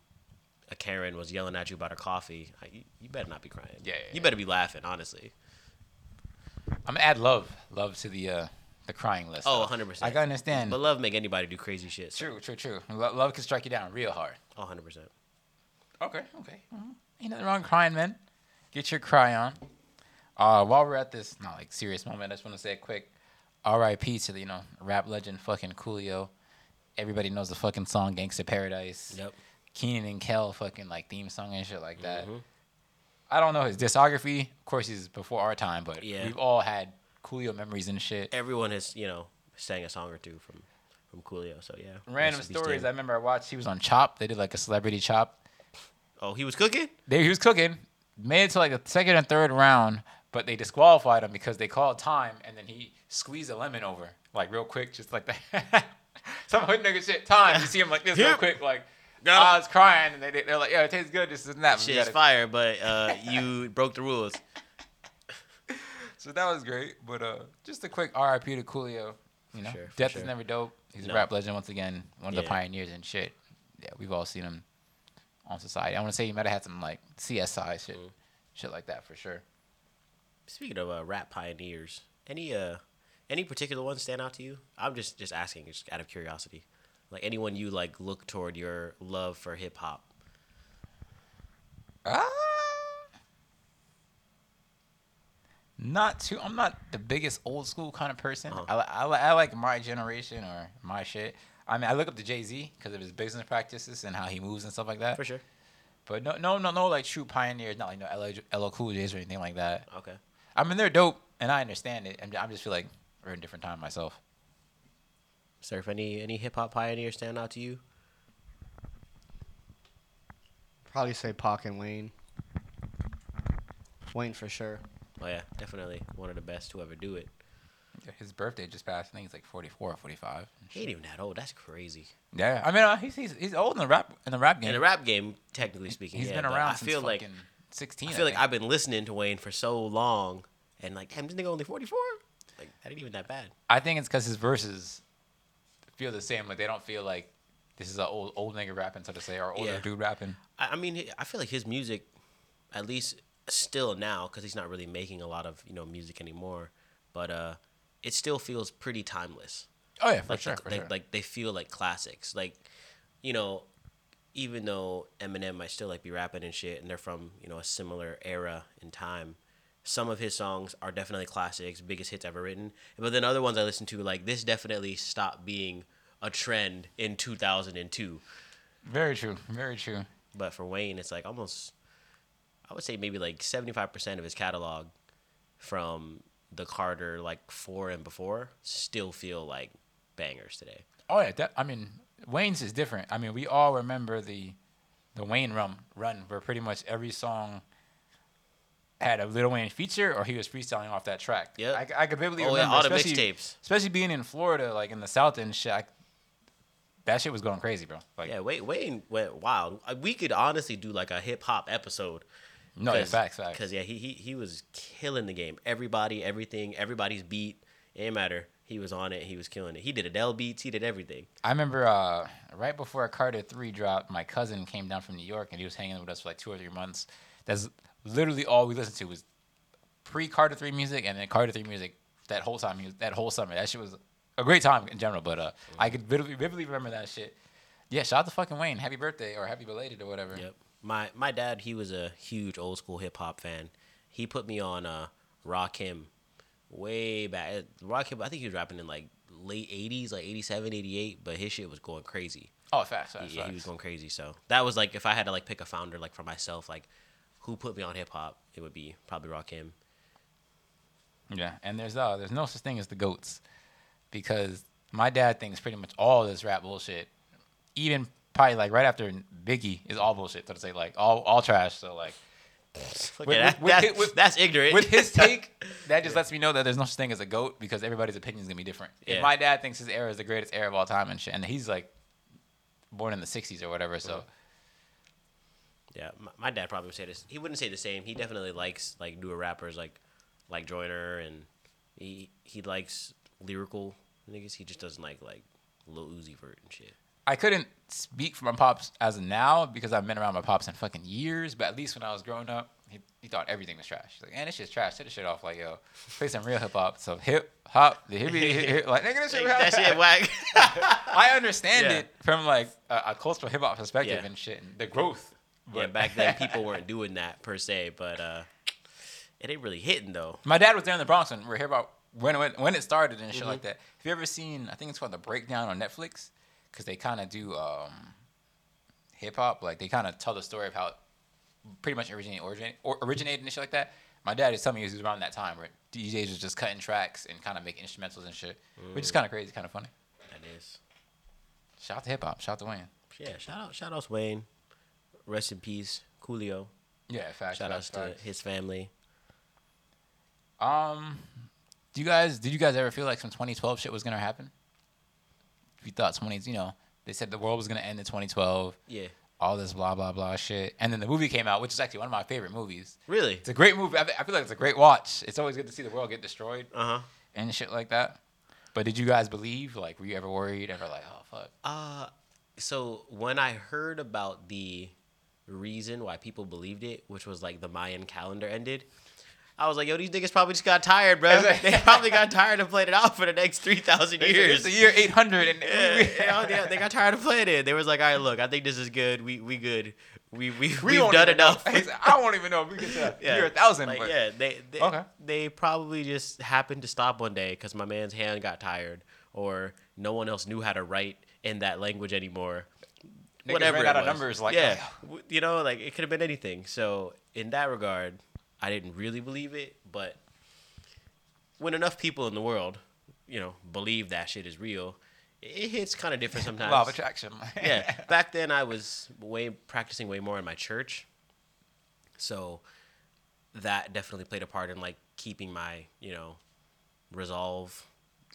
a Karen was yelling at you about her coffee, I- you, you better not be crying. Yeah, yeah, You yeah. better be laughing, honestly. I'm gonna add love, love to the uh the crying list. Oh, 100%. I can understand. But love make anybody do crazy shit. So. True, true, true. Lo- love can strike you down real hard. Oh, 100%. Okay, okay. Mhm. Ain't nothing wrong crying, man. Get your cry on. Uh, while we're at this not like serious moment, I just want to say a quick R.I.P. to the you know rap legend fucking Coolio. Everybody knows the fucking song "Gangsta Paradise." Yep. Kenan and Kel fucking like theme song and shit like that. Mhm. I don't know his discography. Of course, he's before our time, but Yeah. we've all had Coolio memories and shit. Everyone has, you know, sang a song or two from from Coolio. So yeah. Random Rest in peace to stories. I remember I watched. He was on Chop. They did like a celebrity Chop. Oh, he was cooking. they, he was cooking, made it to like the second and third round, but they disqualified him because they called time and then he squeezed a lemon over like real quick, just like that. <laughs> Some hood nigga shit. Time. You see him like this real quick, like Got him. I was crying, and they they're like, yeah, it tastes good. This and that. Shit is gotta- fire, but uh, <laughs> you broke the rules. So that was great, but uh, just a quick R.I.P. to Coolio. You know, Sure, death sure. is never dope. He's No. a rap legend once again, one of the pioneers and shit. Yeah, we've all seen him on society. I want to say he might have had some like CSI shit, Mm. shit like that for sure. Speaking of uh, rap pioneers, any uh, any particular ones stand out to you? I'm just just asking, just out of curiosity. Like anyone you like look toward your love for hip hop. Ah. Not too. I'm not the biggest old school kind of person. Uh-huh. I, I, I like my generation or my shit. I mean, I look up to Jay Z because of his business practices and how he moves and stuff like that. For sure. But no, no, no, no, like true pioneers, not like no LL, LL Cool J's or anything like that. Okay. I mean, they're dope, and I understand it. I'm, I just feel like we're in a different time myself. Surf, any any hip hop pioneers stand out to you? Probably say Pac and Wayne. Wayne for sure. Oh yeah, definitely one of the best to ever do it. His birthday just passed. I think he's like 44 or 45. He ain't even that old. That's crazy. Yeah, I mean, uh, he's, he's he's old in the rap in the rap game. In the rap game, technically speaking, He's yeah, been but around I since feel like 16. I feel like. I've been listening to Wayne for so long, and like, damn, this nigga only forty four. Like that ain't even that bad. I think it's because his verses feel the same. Like they don't feel like this is an old old nigga rapping, so to say, or older Yeah. dude rapping. I, I mean, I feel like his music, at least still now, because he's not really making a lot of you know music anymore, but uh, it still feels pretty timeless. Oh yeah, for like sure, for they, sure. like they feel like classics. Like, you know, even though Eminem might still like be rapping and shit, and they're from you know a similar era in time. Some of his songs are definitely classics, biggest hits ever written. But then other ones I listen to, like this, definitely stopped being a trend in 2002. very true, very true. But for Wayne, it's like almost, I would say maybe like 75% of his catalog from the Carter like four and before still feel like bangers today. Oh yeah, that, I mean Wayne's is different. I mean we all remember the the Wayne run run where pretty much every song had a Lil Wayne feature or he was freestyling off that track. Yeah, I, I could vividly Oh, yeah, remember all the especially, mixtapes. especially being in Florida, like in the South and shit. I, that shit was going crazy, bro. Like Yeah, Wayne, Wayne went wild. Uh, We could honestly do like a hip hop episode. no, yeah, facts, facts. Because yeah, he, he he was killing the game. Everybody, everything, everybody's beat. It didn't matter. He was on it. He was killing it. He did Adele beats. He did everything. I remember uh, right before Carter Three dropped, my cousin came down from New York and he was hanging with us for like two or three months. That's literally all we listened to was pre Carter Three music and then Carter Three music that whole time. That whole summer, that shit was a great time in general. But uh, I could vividly, vividly remember that shit. Yeah, shout out to fucking Wayne. Happy birthday or happy belated or whatever. Yep. My my dad, he was a huge old school hip hop fan. He put me on uh Rakim way back. Uh, Rakim, I think he was rapping in like late 80s, like 87, 88, but his shit was going crazy. Oh, facts, facts, yeah, he was going crazy. So that was like if I had to like pick a founder like for myself, like who put me on hip hop, it would be probably Rakim. Yeah, and there's uh there's no such thing as the goats, because my dad thinks pretty much all this rap bullshit, even probably like right after Biggie is all bullshit. So to say like all all trash. So like With- that- with- that's, with- with- that's ignorant. with his <laughs> take, that just lets me know that there's no such thing as a goat because everybody's opinion is gonna be different. Yeah. If my dad thinks his era is the greatest era of all time and shit, and he's like born in the '60s or whatever, so mm-hmm. Yeah, my, my dad probably would say this. He wouldn't say the same. He definitely likes like newer rappers like like Joyner and he he likes lyrical niggas. He just doesn't like like Lil Uzi Vert and shit. I couldn't speak for my pops as of now because I've been around my pops in fucking years. But at least when I was growing up, he, he thought everything was trash. He's like, man, this shit's trash. Take the shit off. Like, yo, play some real hip hop. So hip hop, the hippie, hip, hip, like nigga, this shit. That shit whack. <laughs> I understand Yeah. it from like a, a cultural hip hop perspective Yeah. and shit, and the growth. yeah, back then people <laughs> weren't doing that per se, but uh, it ain't really hitting though. My dad was there in the Bronx when we hear about when when, when it started and shit Mm-hmm. like that. Have you ever seen? I think it's called The Breakdown on Netflix because they kind of do um, hip hop. Like they kind of tell the story of how it pretty much originated originated, or originated and shit like that. My dad is telling me it was around that time where DJs was just cutting tracks and kind of making instrumentals and shit, which is Mm. kind of crazy, kind of funny. That is. Shout out to hip hop. Shout out to Wayne. Yeah, shout out shout outs Wayne. Rest in peace, Coolio. Yeah, facts. Shout facts, outs to facts. his family. Um, do you guys did you guys ever feel like some 2012 shit was gonna happen? We thought 20, you know, they said the world was gonna end in 2012. Yeah. All this blah blah blah shit, and then the movie came out, which is actually one of my favorite movies. Really? It's a great movie. I, I feel like it's a great watch. It's always good to see the world get destroyed Uh huh. and shit like that. But did you guys believe? Like, were you ever worried? Ever like, oh fuck? Uh, so when I heard about the reason why people believed it, which was like the Mayan calendar ended, I was like, yo, these niggas probably just got tired, bro. <laughs> they probably got tired of playing it out for the next 3,000 years. It's the year 800, and <laughs> yeah, yeah, yeah, they got tired of playing it. They was like, all right, look, I think this is good. We we good. we we We we've done enough. I won't even know if we get to <laughs> Yeah. a thousand. Like, but yeah, they they, Okay. they probably just happened to stop one day because my man's hand got tired, or no one else knew how to write in that language anymore. Niggas Whatever ran out of numbers, like, yeah, oh, you know, like it could have been anything. So in that regard, I didn't really believe it, but when enough people in the world, you know, believe that shit is real, it hits kind of different <laughs> sometimes law of attraction. <laughs> yeah. Back then, I was way practicing way more in my church, so that definitely played a part in like keeping my you know resolve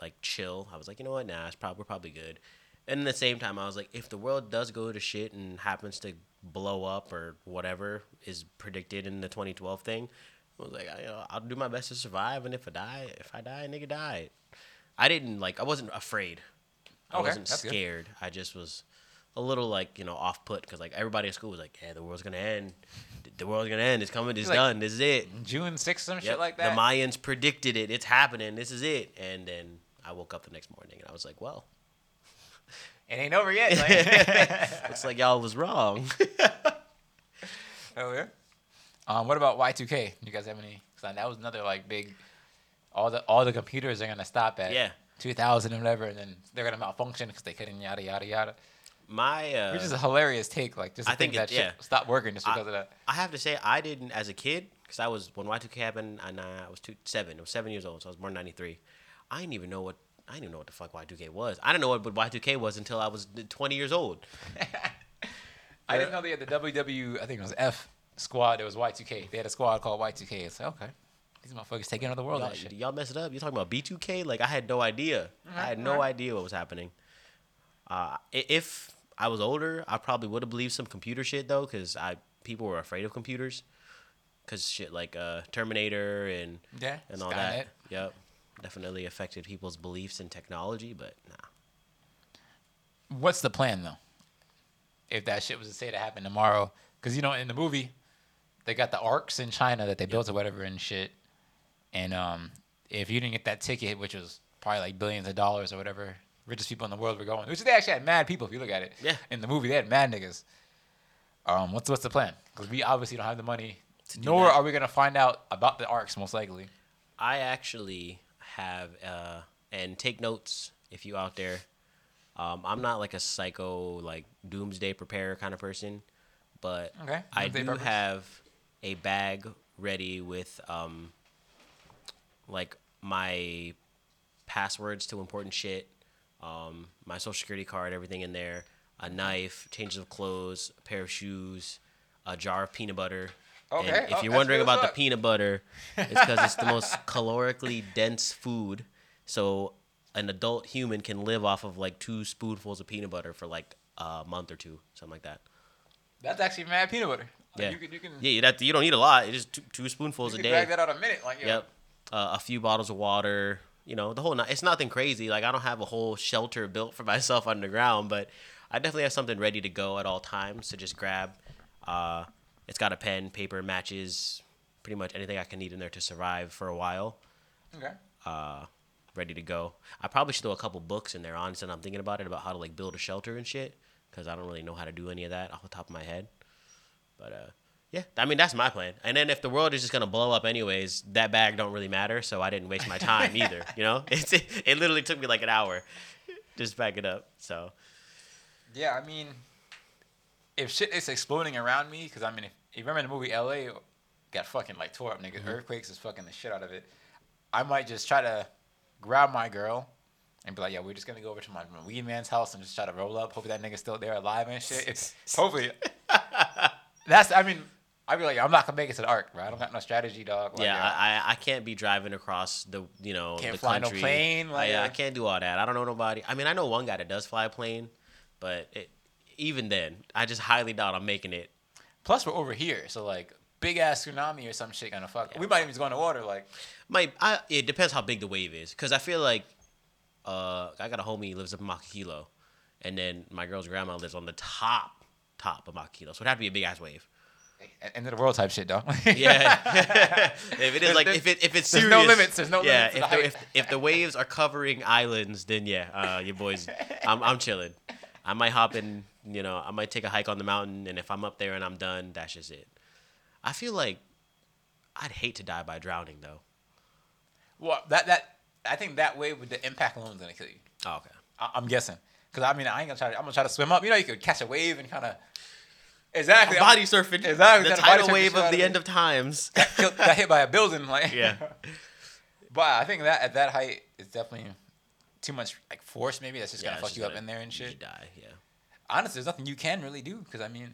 like chill. I was like, you know what, nah, it's probably we're probably good. And at the same time, I was like, if the world does go to shit and happens to blow up or whatever is predicted in the 2012 thing, I was like, I, you know, I'll do my best to survive. And if I die, if I die, nigga died. I didn't like. I wasn't afraid. I Okay, wasn't that's good. scared. I just was a little like you know off put because like everybody at school was like, "Yeah, the world's gonna end. The world's gonna end. It's coming. It's Like, done. This is it." June 6th, some Yep. shit like that. The Mayans predicted it. It's happening. This is it. And then I woke up the next morning and I was like, "Well, it ain't over yet. Like. <laughs> looks like y'all was wrong." <laughs> oh yeah. Um, what about Y2K? You guys have any? Cause that was another like big. All the all the computers are gonna stop at Yeah. 2000 and whatever, and then they're gonna malfunction because they couldn't yada yada yada. My uh, Which is a hilarious take, like just I think, think that it- shit yeah. stopped working just I- because of that. I have to say, I didn't as a kid because I was when Y2K happened, and I was two, seven. I was seven years old, so I was born in '93. I didn't even know what I didn't even know what the fuck Y2K was. I didn't know what Y2K was until I was 20 years old. <laughs> I didn't know they had the WW. I think it was F squad. It was Y2K. They had a squad called Y2K. It's like okay, these motherfuckers taking over the world. Y'all, shit. y'all messed it up. You talking about B2K? Like I had no idea. I had no alright. idea what was happening. Uh, if I was older, I probably would have believed some computer shit though, because I people were afraid of computers, because shit like uh, Terminator and Yeah, and all Skynet. that. Yep, definitely affected people's beliefs in technology. But nah, What's the plan though? If that shit was to say to happen tomorrow, because you know in the movie, they got the arcs in China that they built or whatever and shit, and um, if you didn't get that ticket, which was probably like billions of dollars or whatever, richest people in the world were going, which they actually had mad people if you look at it. Yeah. In the movie, they had mad niggas. Um, what's what's the plan? Because we obviously don't have the money, To nor that. are we gonna find out about the arcs most likely. I actually have uh, and take notes if you out there. Um, I'm not like a psycho like doomsday preparer kind of person, but Okay, I do preppers. have a bag ready with um, like my passwords to important shit, um, my social security card, everything in there, a knife, changes of clothes, a pair of shoes, a jar of peanut butter. Okay, And if oh, you're wondering about the peanut butter, it's because it's the most <laughs> calorically dense food. So an adult human can live off of like two spoonfuls of peanut butter for like a month or two, something like that. That's actually mad peanut butter. Like, Yeah, you can you can, yeah, that you don't need a lot. It's just two, two spoonfuls you a day. drag that out a minute. Like yo, Yep. Uh, a few bottles of water. You know, the whole. ni- It's nothing crazy. Like I don't have a whole shelter built for <laughs> myself underground, but I definitely have something ready to go at all times to just grab. Uh, it's got a pen, paper, matches, pretty much anything I can need in there to survive for a while. Okay. Uh, ready to go. I probably should throw a couple books in there. Honestly, And I'm thinking about it about how to like build a shelter and shit because I don't really know how to do any of that off the top of my head. But uh, yeah, I mean that's my plan. And then if the world is just gonna blow up anyways, that bag don't really matter. So I didn't waste my time <laughs> either. You know, it's it, it literally took me like an hour <laughs> just back it up. So Yeah, I mean, if shit is exploding around me, because I mean, if you remember the movie L.A. got fucking like tore up, nigga. Earthquakes is fucking the shit out of it. I might just try to grab my girl and be like, "Yeah, we're just gonna go over to my, my weed man's house and just try to roll up. Hopefully that nigga's still there, alive and shit. It's, <laughs> hopefully, <laughs> that's. I mean, I'd be like, I'm not gonna make it to the arc, bro. I don't got no strategy, dog. Like, yeah, yo, I, I I can't be driving across the you know Can't the fly no country. plane, I, like, I uh, can't do all that. I don't know nobody. I mean, I know one guy that does fly a plane, but it, even then, I just highly doubt I'm making it. Plus, we're over here, so like big ass tsunami or some shit gonna fuck. We might even go in the water, like. Might I, it depends how big the wave is, because I feel like uh I got a homie who lives up in Makakilo, and then my girl's grandma lives on the top top of Makakilo, so it'd have to be a big ass wave. End of the world type shit, dog. <laughs> Yeah, <laughs> if it is like if it if it's There's no limits, there's no yeah. limits to if, if if the waves are covering islands, then yeah, uh, your boys, I'm I'm chilling. I might hop in You know, I might take a hike on the mountain, and if I'm up there and I'm done, that's just it. I feel like I'd hate to die by drowning, though. Well, that that I think that way with the impact alone is gonna kill you. Oh, okay. I, I'm guessing. Cause I mean I ain't gonna try. To, I'm gonna try to swim up. You know, you could catch a wave and kind of. Exactly. Body surfing. Exactly. The tidal wave of the end of times. Killed- got hit by a building. Like Yeah. <laughs> But I think that at that height, it's definitely too much like force. Maybe that's just Yeah, gonna fuck you up gonna- in there and shit. should die. Yeah. Honestly, there's nothing you can really do because I mean,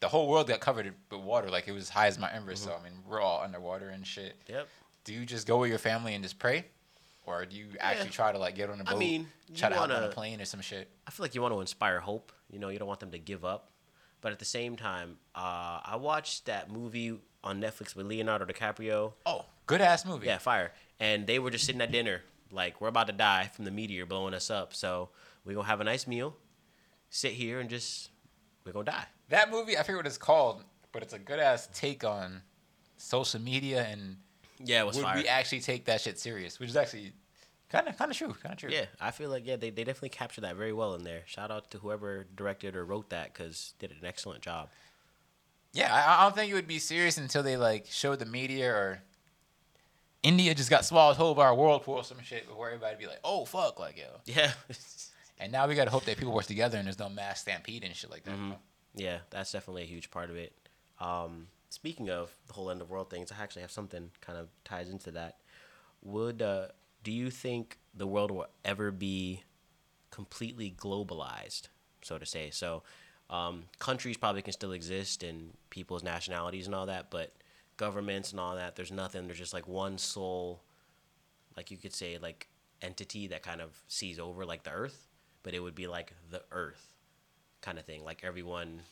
the whole world got covered with water. Like it was high as Mount Everest. Mm-hmm. So I mean, we're all underwater and shit. Yep. Do you just go with your family and just pray, or do you actually Yeah. try to like get on a boat, I mean, try to hop on a plane or some shit? I feel like you want to inspire hope. You know, you don't want them to give up. But at the same time, uh, I watched that movie on Netflix with Leonardo DiCaprio. Oh, good ass movie. Yeah, fire. And they were just sitting at dinner, like we're about to die from the meteor blowing us up. So we're gonna have a nice meal, sit here, and just we're gonna die. That movie, I forget what it's called, but it's a good ass take on social media and Yeah, it was would fire. we actually take that shit serious? Which is actually kind of kind of true, kind of true. yeah, I feel like yeah, they, they definitely captured that very well in there. Shout out to whoever directed or wrote that because did an excellent job. Yeah, I, I don't think it would be serious until they like showed the media or India just got swallowed whole by a whirlpool or some shit before everybody'd be like, oh fuck, like yo. Yeah, <laughs> And now we gotta hope that people work together and there's no mass stampede and shit like that. Mhm. yeah, that's definitely a huge part of it. Um, speaking of the whole end of world things, I actually have something kind of ties into that. Would uh, do you think the world will ever be completely globalized, so to say? So, um, countries probably can still exist and people's nationalities and all that, but governments and all that, there's nothing. There's just like one sole, like you could say, like entity that kind of sees over like the Earth, but it would be like the Earth kind of thing. Like everyone,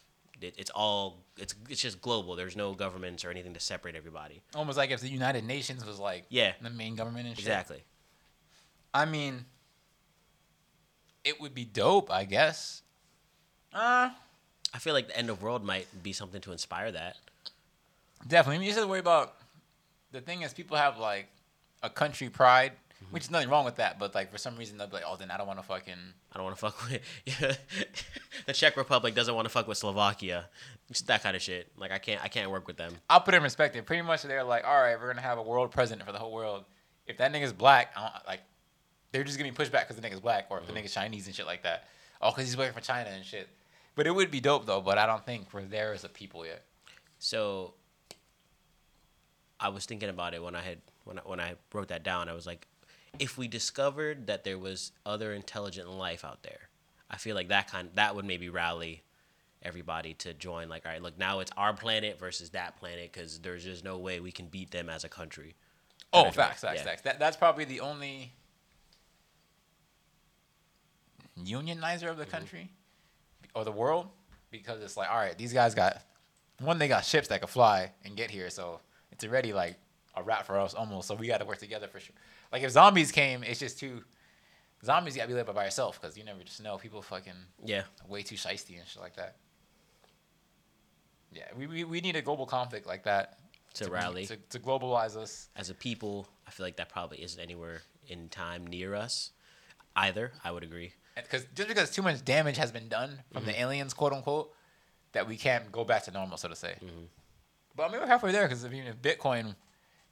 it, it's all it's it's just global. There's no governments or anything to separate everybody. Almost like if the United Nations was like Yeah. the main government and shit. Exactly. I mean, it would be dope, I guess. Uh, I feel like the end of world might be something to inspire that. definitely. I mean, you just have to worry about the thing is people have like a country pride, Mm-hmm. which is nothing wrong with that. But like for some reason they'll be like, oh, then I don't want to fucking. I don't want to fuck <laughs> with <laughs> the Czech Republic. Doesn't want to fuck with Slovakia. Just that kind of shit. Like I can't I can't work with them. I'll put it in perspective. Pretty much they're like, all right, we're gonna have a world president for the whole world. If that nigga's black, I don't, like, they're just gonna be pushed back because the nigga's black, or if the mm-hmm. nigga's Chinese and shit like that. Oh, because he's working for China and shit. But it would be dope though. But I don't think we're there as a people yet. So I was thinking about it when I had when I, when I wrote that down. I was like, if we discovered that there was other intelligent life out there, I feel like that kind that would maybe rally everybody to join. Like, all right, look, now it's our planet versus that planet because there's just no way we can beat them as a country. Oh, Kinda facts, facts, yeah. facts. That, that's probably the only unionizer of the mm-hmm. country or the world because it's like, all right, these guys got one, they got ships that could fly and get here, so it's already like a wrap for us almost. So we got to work together for sure. Like if zombies came, it's just too. Zombies you got to be led by yourself because you never just know. People fucking Yeah, way too shisty and shit like that. Yeah, we, we, we need a global conflict like that to, be- rally to, to globalize us. as a people. I feel like that probably isn't anywhere in time near us either. I would agree. because just because too much damage has been done from Mm-hmm. the aliens, quote unquote, that we can't go back to normal, so to say. Mm-hmm. But I mean, we're halfway there because if, even if Bitcoin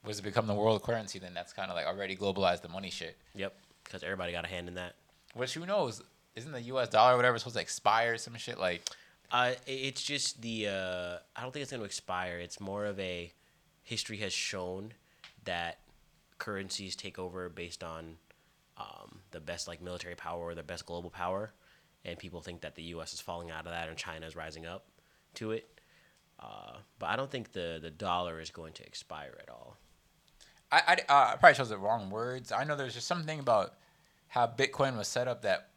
was to become the world currency, then that's kind of like already globalized the money shit. Yep, because everybody got a hand in that. Which who knows? Isn't the U.S. dollar or whatever supposed to expire some shit like? Uh, it's just the. Uh, I don't think it's going to expire. It's more of a history has shown that currencies take over based on um, the best like military power or the best global power, and people think that the U.S. is falling out of that and China is rising up to it. Uh, but I don't think the the dollar is going to expire at all. I I, uh, I probably chose the wrong words. I know there's just something about how Bitcoin was set up that.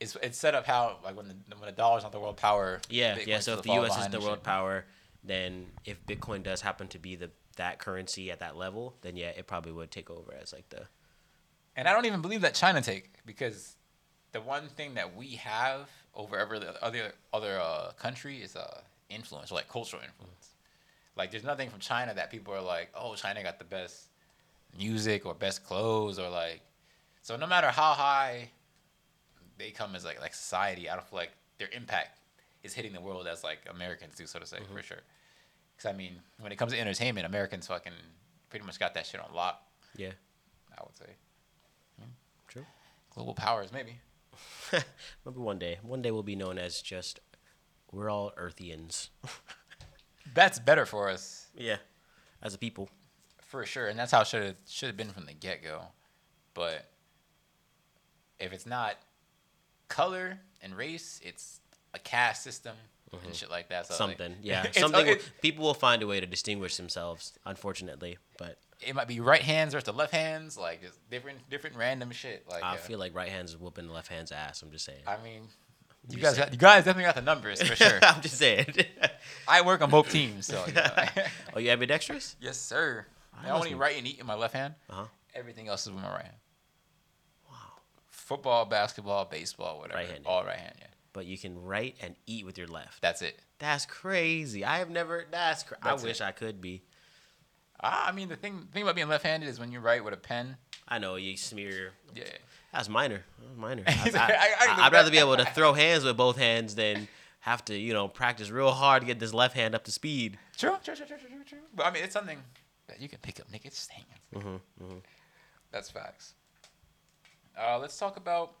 It's, it's set up how like when the when the dollar's not the world power. Yeah, Bitcoin's yeah. So if the U.S. is the world shit. power, then if Bitcoin does happen to be the that currency at that level, then yeah, it probably would take over as like the And I don't even believe that China take because the one thing that we have over every other other uh, country is uh, influence, or like cultural influence. Like there's nothing from China that people are like, oh, China got the best music or best clothes or like. So no matter how high they come as like like society, I don't feel like their impact is hitting the world as like Americans do, so to say, Mm-hmm. for sure. Because I mean, when it comes to entertainment, Americans fucking pretty much got that shit on lock. Yeah. I would say True. global powers, maybe. <laughs> Maybe one day. One day we'll be known as just we're all Earthians. <laughs> That's better for us, yeah. As a people. For sure, and that's how it should have should have been from the get go. But if it's not color and race, it's a caste system and mm-hmm. shit like that. So like, Something. <laughs> Yeah. it's- Something it, people will find a way to distinguish themselves, unfortunately. But it might be right hands versus the left hands, like just different different random shit. Like I yeah. feel like right hand's whooping left hand's ass. I'm just saying. I mean, you You guys, got, you guys definitely got the numbers for sure. <laughs> I'm just saying. <laughs> I work on both teams, so you know. oh, you ambidextrous? yes, sir. I I only be- write and eat in my left hand. Uh huh. Everything else is with my right hand. Wow. Football, basketball, baseball, whatever. Right-handed. All right hand. Yeah, But you can write and eat with your left. that's it. That's crazy. I have never. That's. Cra- I wish it. I could be. Ah, I mean, the thing thing about being left-handed is when you write with a pen. I know you smear. Yeah. That's minor. That's minor. <laughs> I- would rather be able to <laughs> throw hands with both hands than have to, you know, practice real hard to get this left hand up to speed. True, true, true, true, true, true. But I mean, it's something that you can pick up, nigga. Just. Mm-hmm, mm-hmm. That's facts. Uh, let's talk about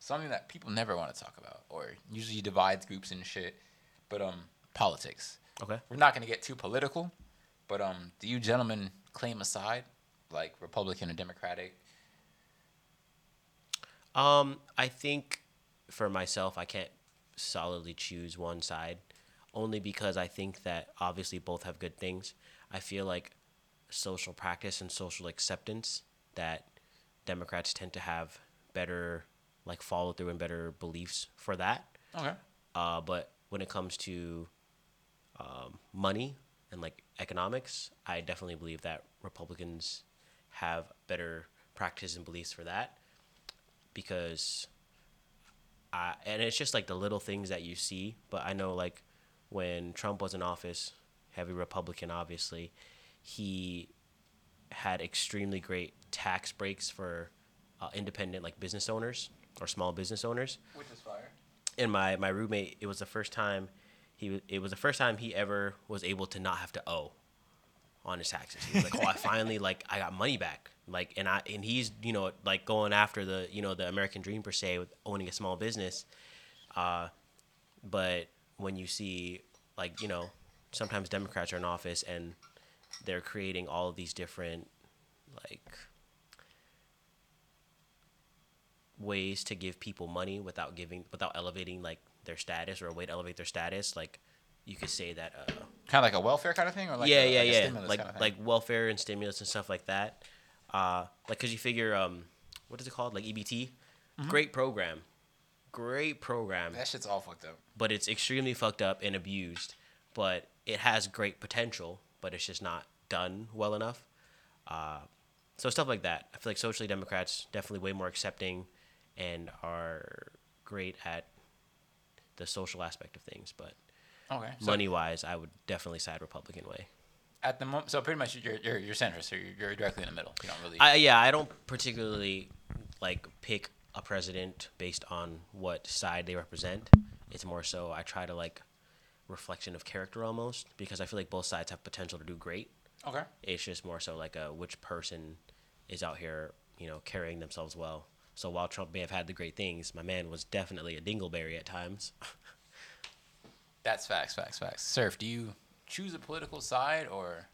something that people never want to talk about, or usually divides groups and shit. But um, politics. Okay. We're not gonna get too political, but um, do you gentlemen claim a side, like Republican or Democratic? Um, I think for myself, I can't solidly choose one side, only because I think that obviously both have good things. I feel like social practice and social acceptance that Democrats tend to have better like follow through and better beliefs for that. Okay. Uh, but when it comes to um, money and like economics, I definitely believe that Republicans have better practice and beliefs for that because I, and it's just like the little things that you see. But I know like when Trump was in office, heavy Republican, obviously, he had extremely great tax breaks for uh, independent like business owners or small business owners. Which is fire. and my my roommate it was the first time he it was the first time he ever was able to not have to owe on his taxes. He was like oh i <laughs> finally like i got money back. Like and i and he's you know like going after the you know the american dream per se with owning a small business uh but when you see like you know sometimes democrats are in office and they're creating all these different like ways to give people money without giving without elevating like their status or a way to elevate their status like you could say that uh Kind of like a welfare kind of thing, or like yeah a, yeah like yeah. stimulus like kind of like welfare and stimulus and stuff like that. Uh like because you figure um what is it called? Like ebt Mm-hmm. great program. Great program. That shit's all fucked up. but it's extremely fucked up and abused. But it has great potential, but it's just not done well enough. Uh, so stuff like that. I feel like socially Democrats definitely way more accepting and are great at the social aspect of things. But Okay. So money wise, I would definitely side Republican way. at the moment, so pretty much you're you're you're centrist, so you're, you're directly in the middle. You don't really. I yeah, I don't particularly like pick a president based on what side they represent. It's more so I try to like reflection of character almost because I feel like both sides have potential to do great. okay. It's just more so like a which person is out here, you know, carrying themselves well. So while Trump may have had the great things, my man was definitely a dingleberry at times. <laughs> That's facts, facts, facts. Surf, do you choose a political side or?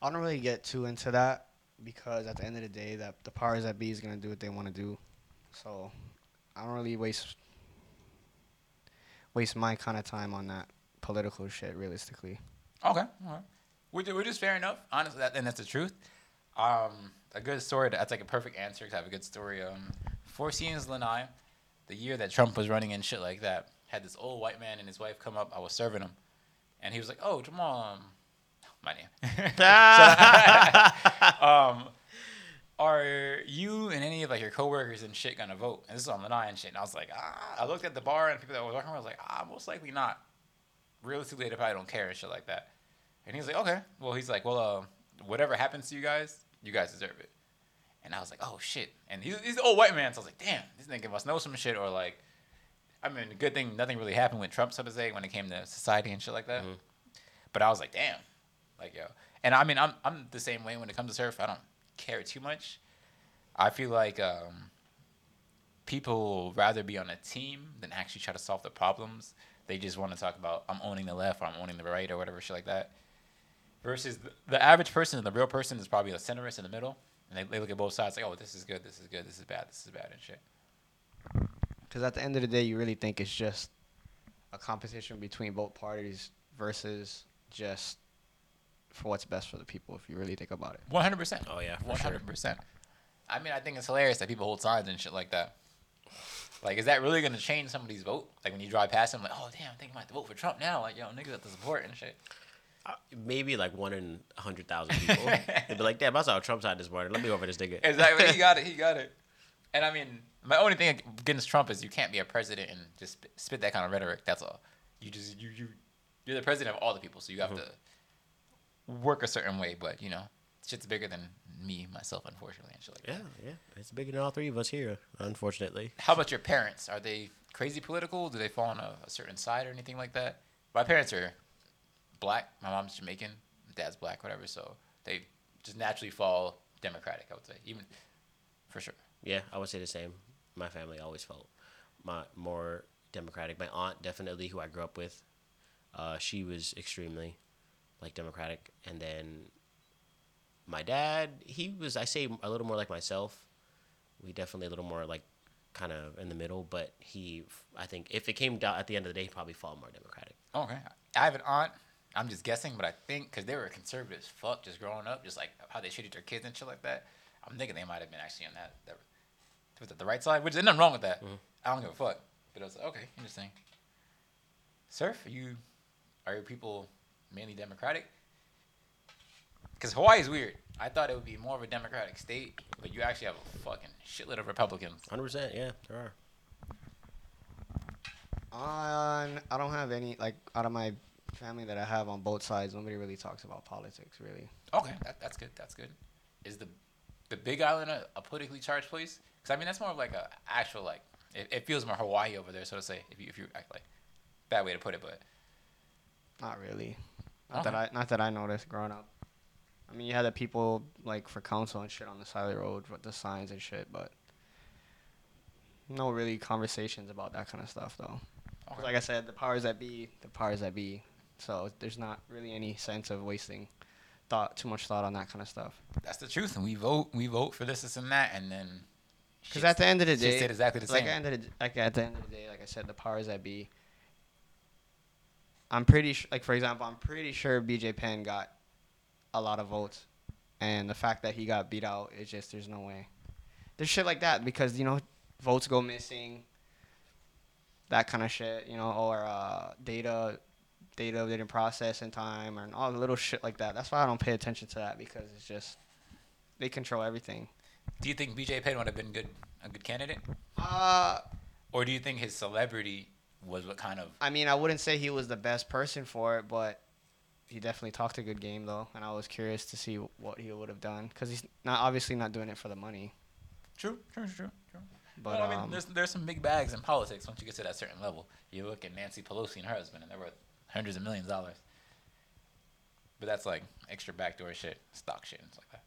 I don't really get too into that because at the end of the day, that the powers that be is gonna do what they want to do. So I don't really waste waste my kind of time on that political shit. Realistically, Okay. okay. Which, which is fair enough. Honestly, that, and that's the truth. Um, a good story. That's like a perfect answer to have a good story. Um, Four Seasons Lanai, the year that Trump was running and shit like that, had this old white man and his wife come up. I was serving him, and he was like, "Oh, Jamal, um, my name." <laughs> <laughs> um, are you and any of like your coworkers and shit gonna vote? And this is on Lanai and shit. And I was like, ah. I looked at the bar and people that were working. I was like, ah, most likely not. Realistically, they probably don't care and shit like that. And he's like, okay. Well, he's like, well, uh, whatever happens to you guys, you guys deserve it. and I was like, oh shit. And he's, he's an old white man, so I was like, damn, this nigga must know some shit, or like, I mean, the good thing nothing really happened with Trump, so to say, when it came to society and shit like that. Mhm. But I was like, damn, like yo, and I mean, I'm I'm the same way when it comes to surf. I don't care too much. I feel like um, people rather be on a team than actually try to solve the problems. They just want to talk about I'm owning the left or I'm owning the right or whatever shit like that. Versus the, the average person, and the real person is probably a centerist in the middle, and they, they look at both sides like, oh, this is good, this is good, this is bad, this is bad, and shit. Because at the end of the day, you really think it's just a competition between both parties versus just for what's best for the people. If you really think about it. One hundred percent. Oh yeah, for hundred percent. I mean, I think it's hilarious that people hold signs and shit like that. Like, is that really gonna change somebody's vote? Like when you drive past them, like, oh damn, I think I might to vote for Trump now. Like, yo, niggas have to support and shit. Uh, maybe like one in a hundred thousand people. <laughs> They'd be like, "Damn, I saw a Trump sign this morning. Let me go over this nigga." Exactly. he got it. He got it. <laughs> And I mean, my only thing against Trump is you can't be a president and just spit, spit that kind of rhetoric. That's all. You just you you you're the president of all the people, so you have to work a certain way. But you know, shit's bigger than me, myself, unfortunately, and shit like Yeah, that. yeah, it's bigger than all three of us here, unfortunately. How about your parents? Are they crazy political? Do they fall on a, a certain side or anything like that? My parents are black. My mom's Jamaican. Dad's black, whatever. So they just naturally fall Democratic. I would say, even for sure. Yeah, I would say the same. My family always felt my more democratic. My aunt, definitely, who I grew up with, uh, she was extremely like democratic, and then my dad, he was, I say, a little more like myself. We definitely a little more like kind of in the middle, but he, I think, if it came down at the end of the day, he'd probably fall more democratic. Okay. I have an aunt. I'm just guessing, but I think because they were conservative as fuck just growing up, just like how they treated their kids and shit like that. I'm thinking they might have been actually on that, that was it the right side, which there's nothing wrong with that. Mm-hmm. I don't give a fuck. But I was like, okay, interesting. Surf, are you are your people mainly Democratic? Because Hawaii is weird. I thought it would be more of a Democratic state, but you actually have a fucking shitload of Republicans. Hundred percent, yeah, there are. On, I don't have any like out of my family that I have on both sides. Nobody really talks about politics, really. Okay, that, that's good. That's good. Is the the Big Island a, a politically charged place? Because I mean, that's more of like a actual like. It, it feels more Hawaii over there, so to say. If you if you like bad way to put it, but Not really. Not that I not that I noticed growing up. I mean, you had the people like for council and shit on the side of the road with the signs and shit, but no really conversations about that kind of stuff though. okay. Like I said, the powers that be, the powers that be. So there's not really any sense of wasting thought, too much thought on that kind of stuff. that's the truth. And we vote, we vote for this, this, and that, and then Because at the end of the day, exactly the like same. at, the, end of the- like at the end of the day, like I said, the powers that be. I'm pretty sure, like for example, I'm pretty sure BJ Penn got a lot of votes, and the fact that he got beat out, it's just there's no way. There's shit like that because you know votes go missing. That kind of shit, you know, or uh, data, data didn't process in time, or all the little shit like that. That's why I don't pay attention to that because it's just they control everything. Do you think BJ Penn would have been good a good candidate, Uh, or do you think his celebrity was what kind of? I mean, I wouldn't say he was the best person for it, but he definitely talked a good game though, and I was curious to see what he would have done because he's not obviously not doing it for the money. True, true, true, true. But I mean, um, there's there's some big bags in politics once you get to that certain level. You look at Nancy Pelosi and her husband, and they're worth hundreds of millions of dollars. But that's like extra backdoor shit, stock shit, and stuff like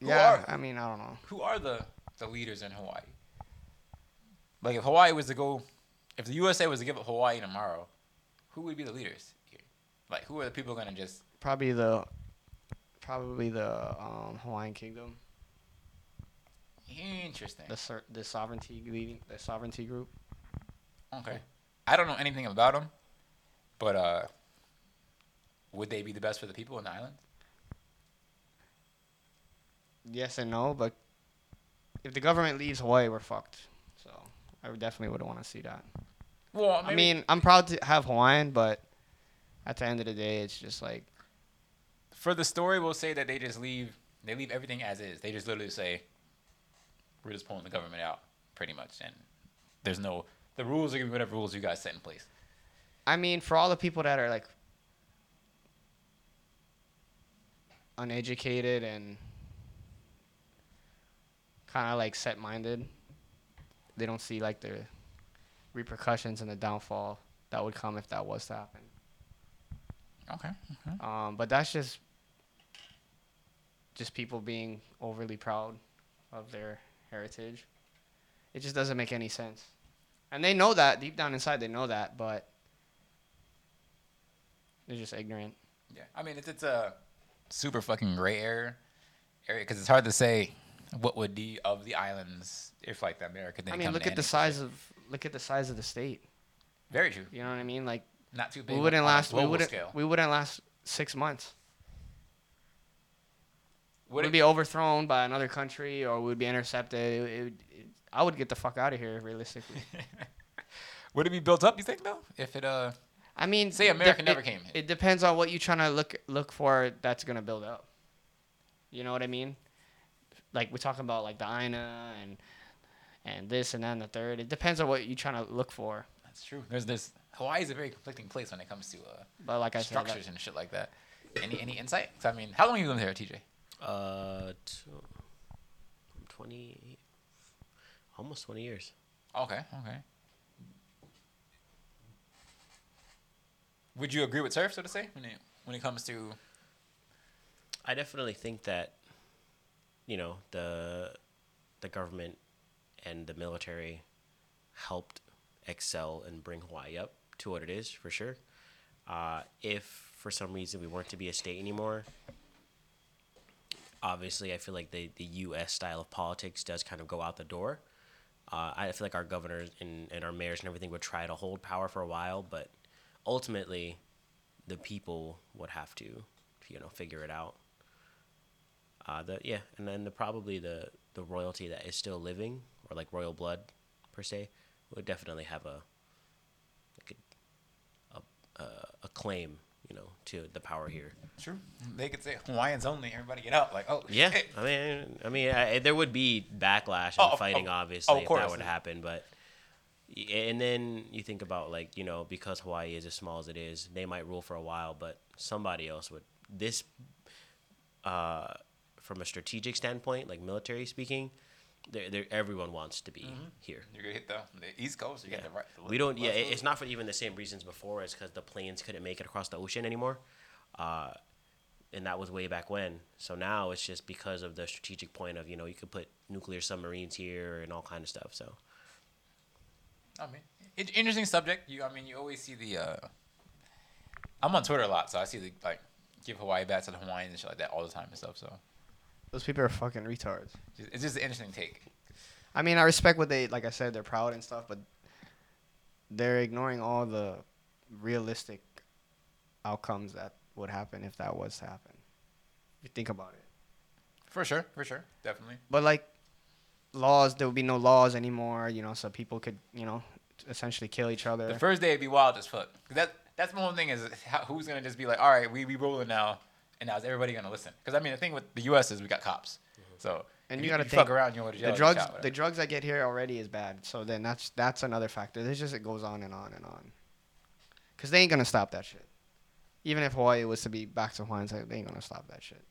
that. Who yeah, are- I mean, I don't know. Who are the the leaders in Hawaii? Like, if Hawaii was to go, if the USA was to give up Hawaii tomorrow, who would be the leaders here? Like, who are the people gonna just? Probably the, probably the um, Hawaiian Kingdom, Interesting. the the sovereignty leading the sovereignty group. Okay. I don't know anything about them, but uh, would they be the best for the people in the island? Yes and no, but if the government leaves Hawaii, we're fucked. I definitely wouldn't want to see that. Well, I mean, I'm proud to have Hawaiian, but at the end of the day, it's just like for the story, we'll say that they just leave. They leave everything as is. They just literally say, "We're just pulling the government out," pretty much, and there's no. The rules are gonna be whatever rules you guys set in place. I mean, for all the people that are like uneducated and kind of like set minded. They don't see like the repercussions and the downfall that would come if that was to happen. Okay. Um, but that's just just people being overly proud of their heritage. It just doesn't make any sense. And they know that deep down inside they know that, but they're just ignorant. Yeah, I mean it's it's a super fucking gray area area because it's hard to say what would be of the islands if like the America didn't I mean, look at the size of look at the size of the state. Very true. You know what I mean? Like Not too big. we wouldn't last. We wouldn't. Scale. We wouldn't last six months. Would We'd it be overthrown by another country, or we'd be intercepted. It, it, it, I would get the fuck out of here, realistically. <laughs> would it be built up? You think though? If it uh, I mean, Say America dep- never came. It depends on what you're trying to look look for. That's gonna build up. You know what I mean? Like we're talking about like the INA and and this and that and the third. It depends on what you're trying to look for. that's true. There's this. Hawaii is a very conflicting place when it comes to uh, But like I said, like- structures and shit like that. Any any insight? 'Cause, I mean, how long have you been here, TJ? Uh, t- I'm 20, almost 20 years. Okay, okay. Would you agree with Surf, so to say, when it when it comes to I definitely think that, you know, the the government and the military helped excel and bring Hawaii up to what it is for sure. Uh, if for some reason we weren't to be a state anymore, obviously I feel like the the U.S. style of politics does kind of go out the door. Uh, I feel like our governors and, and our mayors and everything would try to hold power for a while, but ultimately, the people would have to, you know, figure it out. Uh, the yeah, and then the probably the the royalty that is still living, or like royal blood, per se, would definitely have a like a a, a, claim, you know, to the power here. True. They could say Hawaiians only. Everybody get out. Like, oh, Yeah, shit. I mean, I mean, I, there would be backlash Oh, and of- fighting, of- obviously, of if course. that would happen. But and then you think about like you know because Hawaii is as small as it is, they might rule for a while, but somebody else would. This, uh, from a strategic standpoint, like military speaking, there, there everyone wants to be Mm-hmm. here. You're gonna hit the, the East Coast. You Yeah. get the right. the We don't. Yeah, coast. it's not for even the same reasons before. It's because the planes couldn't make it across the ocean anymore, uh, and that was way back when. So now it's just because of the strategic point of you know you could put nuclear submarines here and all kind of stuff. So I mean, it, interesting subject. You, I mean, you always see the. Uh, I'm on Twitter a lot, so I see the like give Hawaii back to the Hawaiians and shit like that all the time and stuff. So those people are fucking retards. it's just an interesting take. I mean, I respect what they like. I said they're proud and stuff, but they're ignoring all the realistic outcomes that would happen if that was to happen. If you think about it. For sure, for sure, definitely. But like laws, there would be no laws anymore. You know, so people could, you know, essentially kill each other. The first day it'd be wild as fuck. That that's my whole thing is how, who's gonna just be like, all right, we we rolling now, and now is everybody gonna listen? Because I mean, the thing with the U.S. is we got cops, so And if you gotta think, fuck around, you know what the drugs, the drugs I get here already is bad. So then that's that's another factor. There's just it goes on and on and on. Cause they ain't gonna stop that shit. Even if Hawaii was to be back to Hawaiians, like, they ain't gonna stop that shit.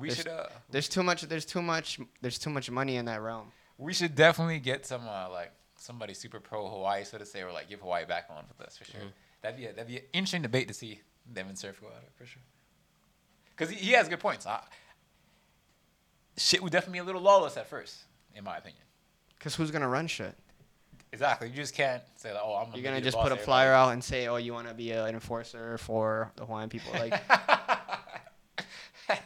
we there's- should uh There's too much. There's too much. There's too much money in that realm. we should definitely get some uh, like somebody super pro Hawaii, so to say, or like give Hawaii back on with us for sure. That'd be a, that'd be an interesting debate to see them and Surf go at it for sure. Because he, he has good points. I, shit would definitely be a little lawless at first, in my opinion. Cause who's gonna run shit? Exactly. You just can't say like, oh, I'm. You're gonna just put a flyer everybody. out and say, "Oh, you want to be a, an enforcer for the Hawaiian people?" <laughs> Like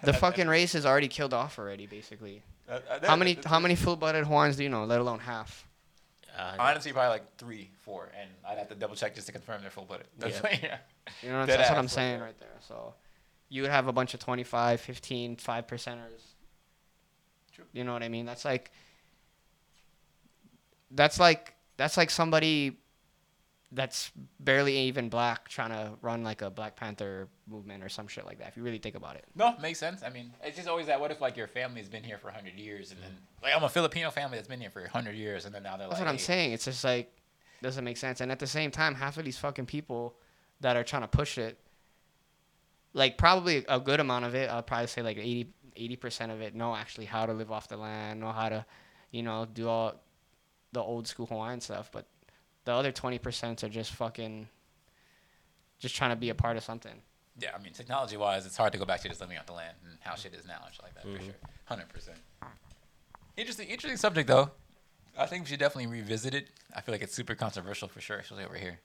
the <laughs> fucking race is already killed off already, basically. Uh, uh, How many that's- how many full-blooded Hawaiians do you know? Let alone half. uh, Honestly, probably like three, four, and I'd have to double check just to confirm they're full blooded. <laughs> That's Yeah. what- yeah. You know, what I'm- Dead that's what I'm saying right there. So you would have a bunch of 25, 15, 5 percenters. True. You know what I mean? That's like that's like that's like somebody that's barely even black trying to run like a Black Panther movement or some shit like that. If you really think about it. No, makes sense. I mean, it's just always that. What if like your family's been here for hundred years, and then like I'm a Filipino family that's been here for hundred years, and then now they're That's like, what I'm hey, saying. It's just like doesn't make sense. And at the same time, half of these fucking people that are trying to push it, like probably a good amount of it, I'll probably say like 80 percent of it know actually how to live off the land, know how to you know, do all the old school Hawaiian stuff. But the other twenty percent are just fucking, just trying to be a part of something. Yeah, I mean, technology wise, it's hard to go back to just living off the land and how shit is now and shit like that for Mhm. sure. Hundred percent. Interesting, interesting subject though. I think we should definitely revisit it. I feel like it's super controversial for sure, especially over here.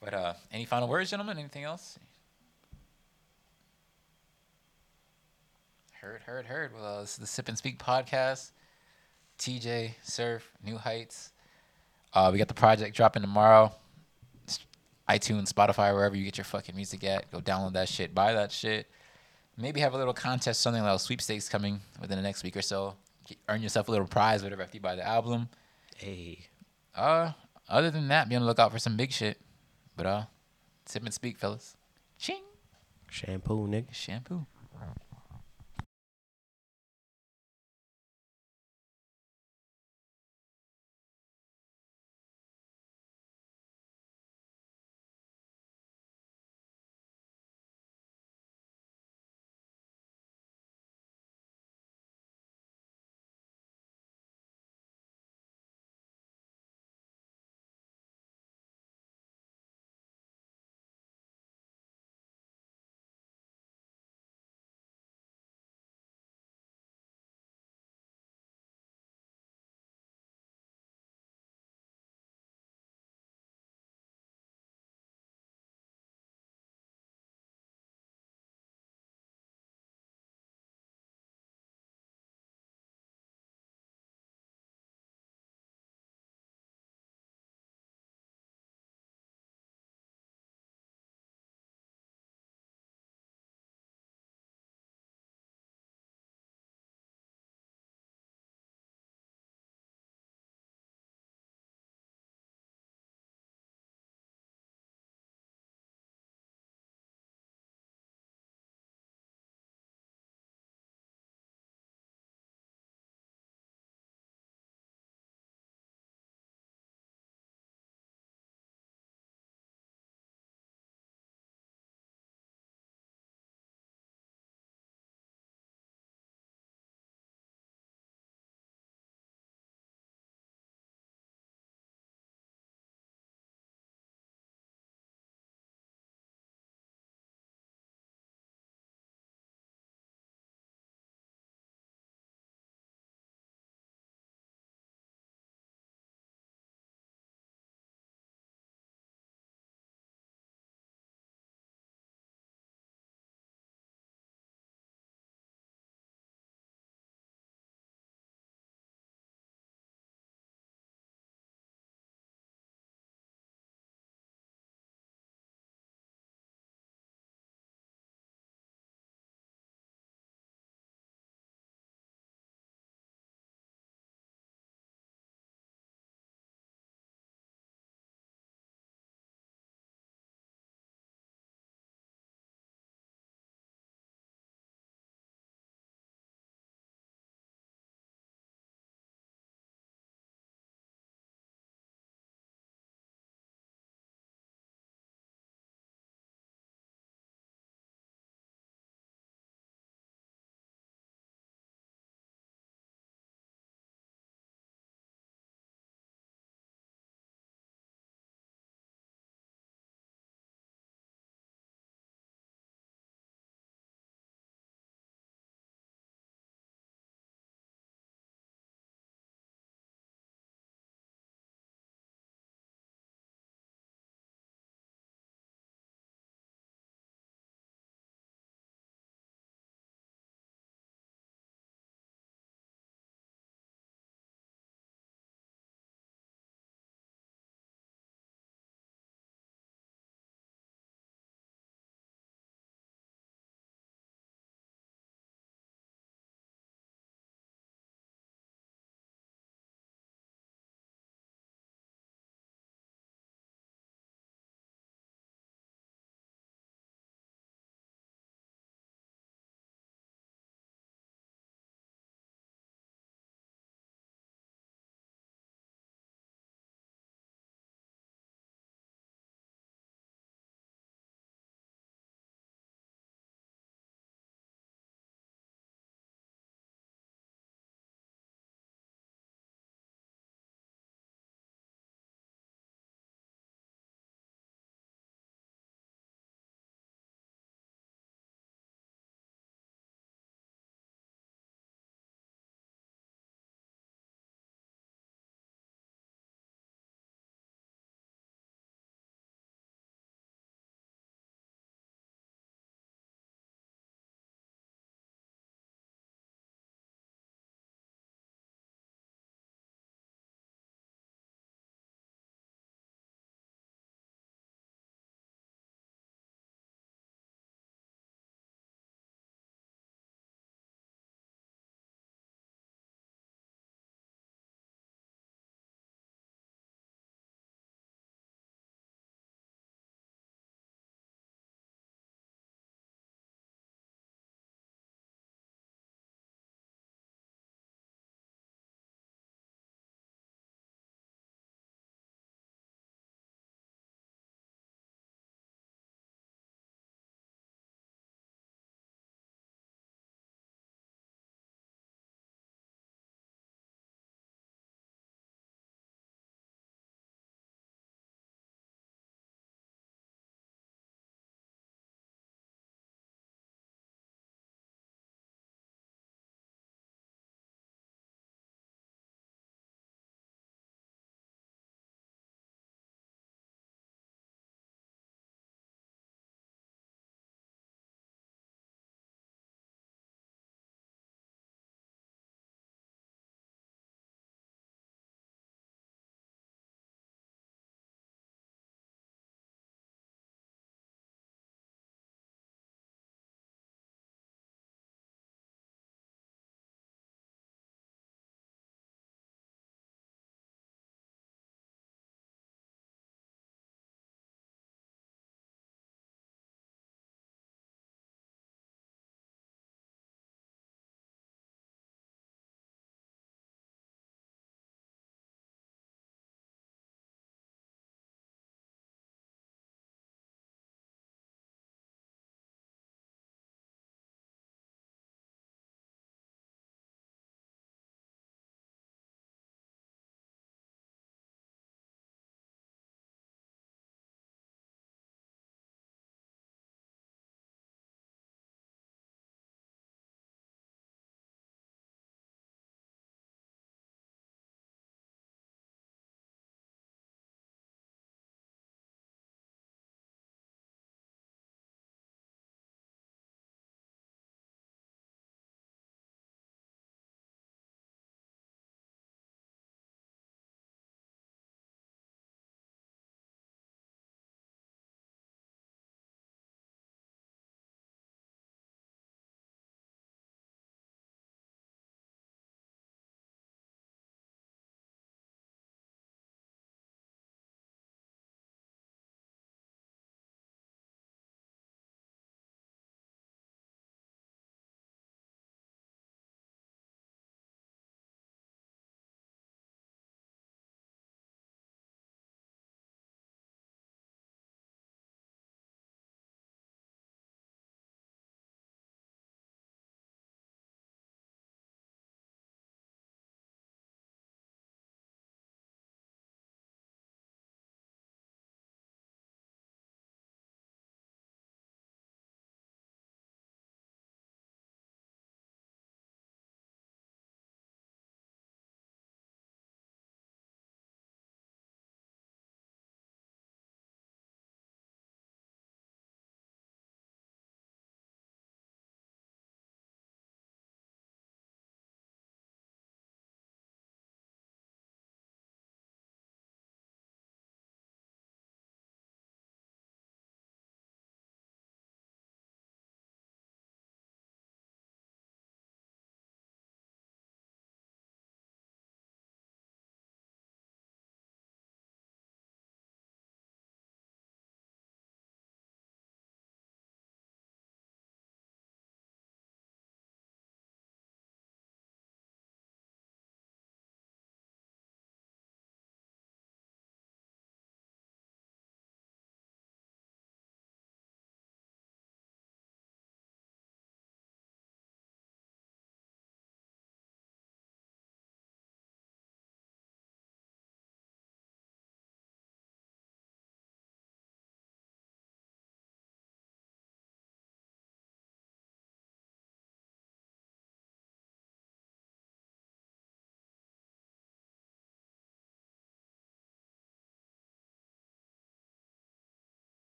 But uh, any final words, gentlemen? Anything else? Heard, heard, heard. Well, this is the Sip and Speak podcast. TJ, Surf, New Heights. Uh, we got the project dropping tomorrow. S- iTunes, Spotify, wherever you get your fucking music at. Go download that shit, buy that shit. Maybe have a little contest, something like a sweepstakes coming within the next week or so. Get- Earn yourself a little prize, whatever, after you buy the album. Hey. Uh, other than that, be on the lookout for some big shit. But uh, sip and speak, fellas. Ching. Shampoo, nigga. Shampoo.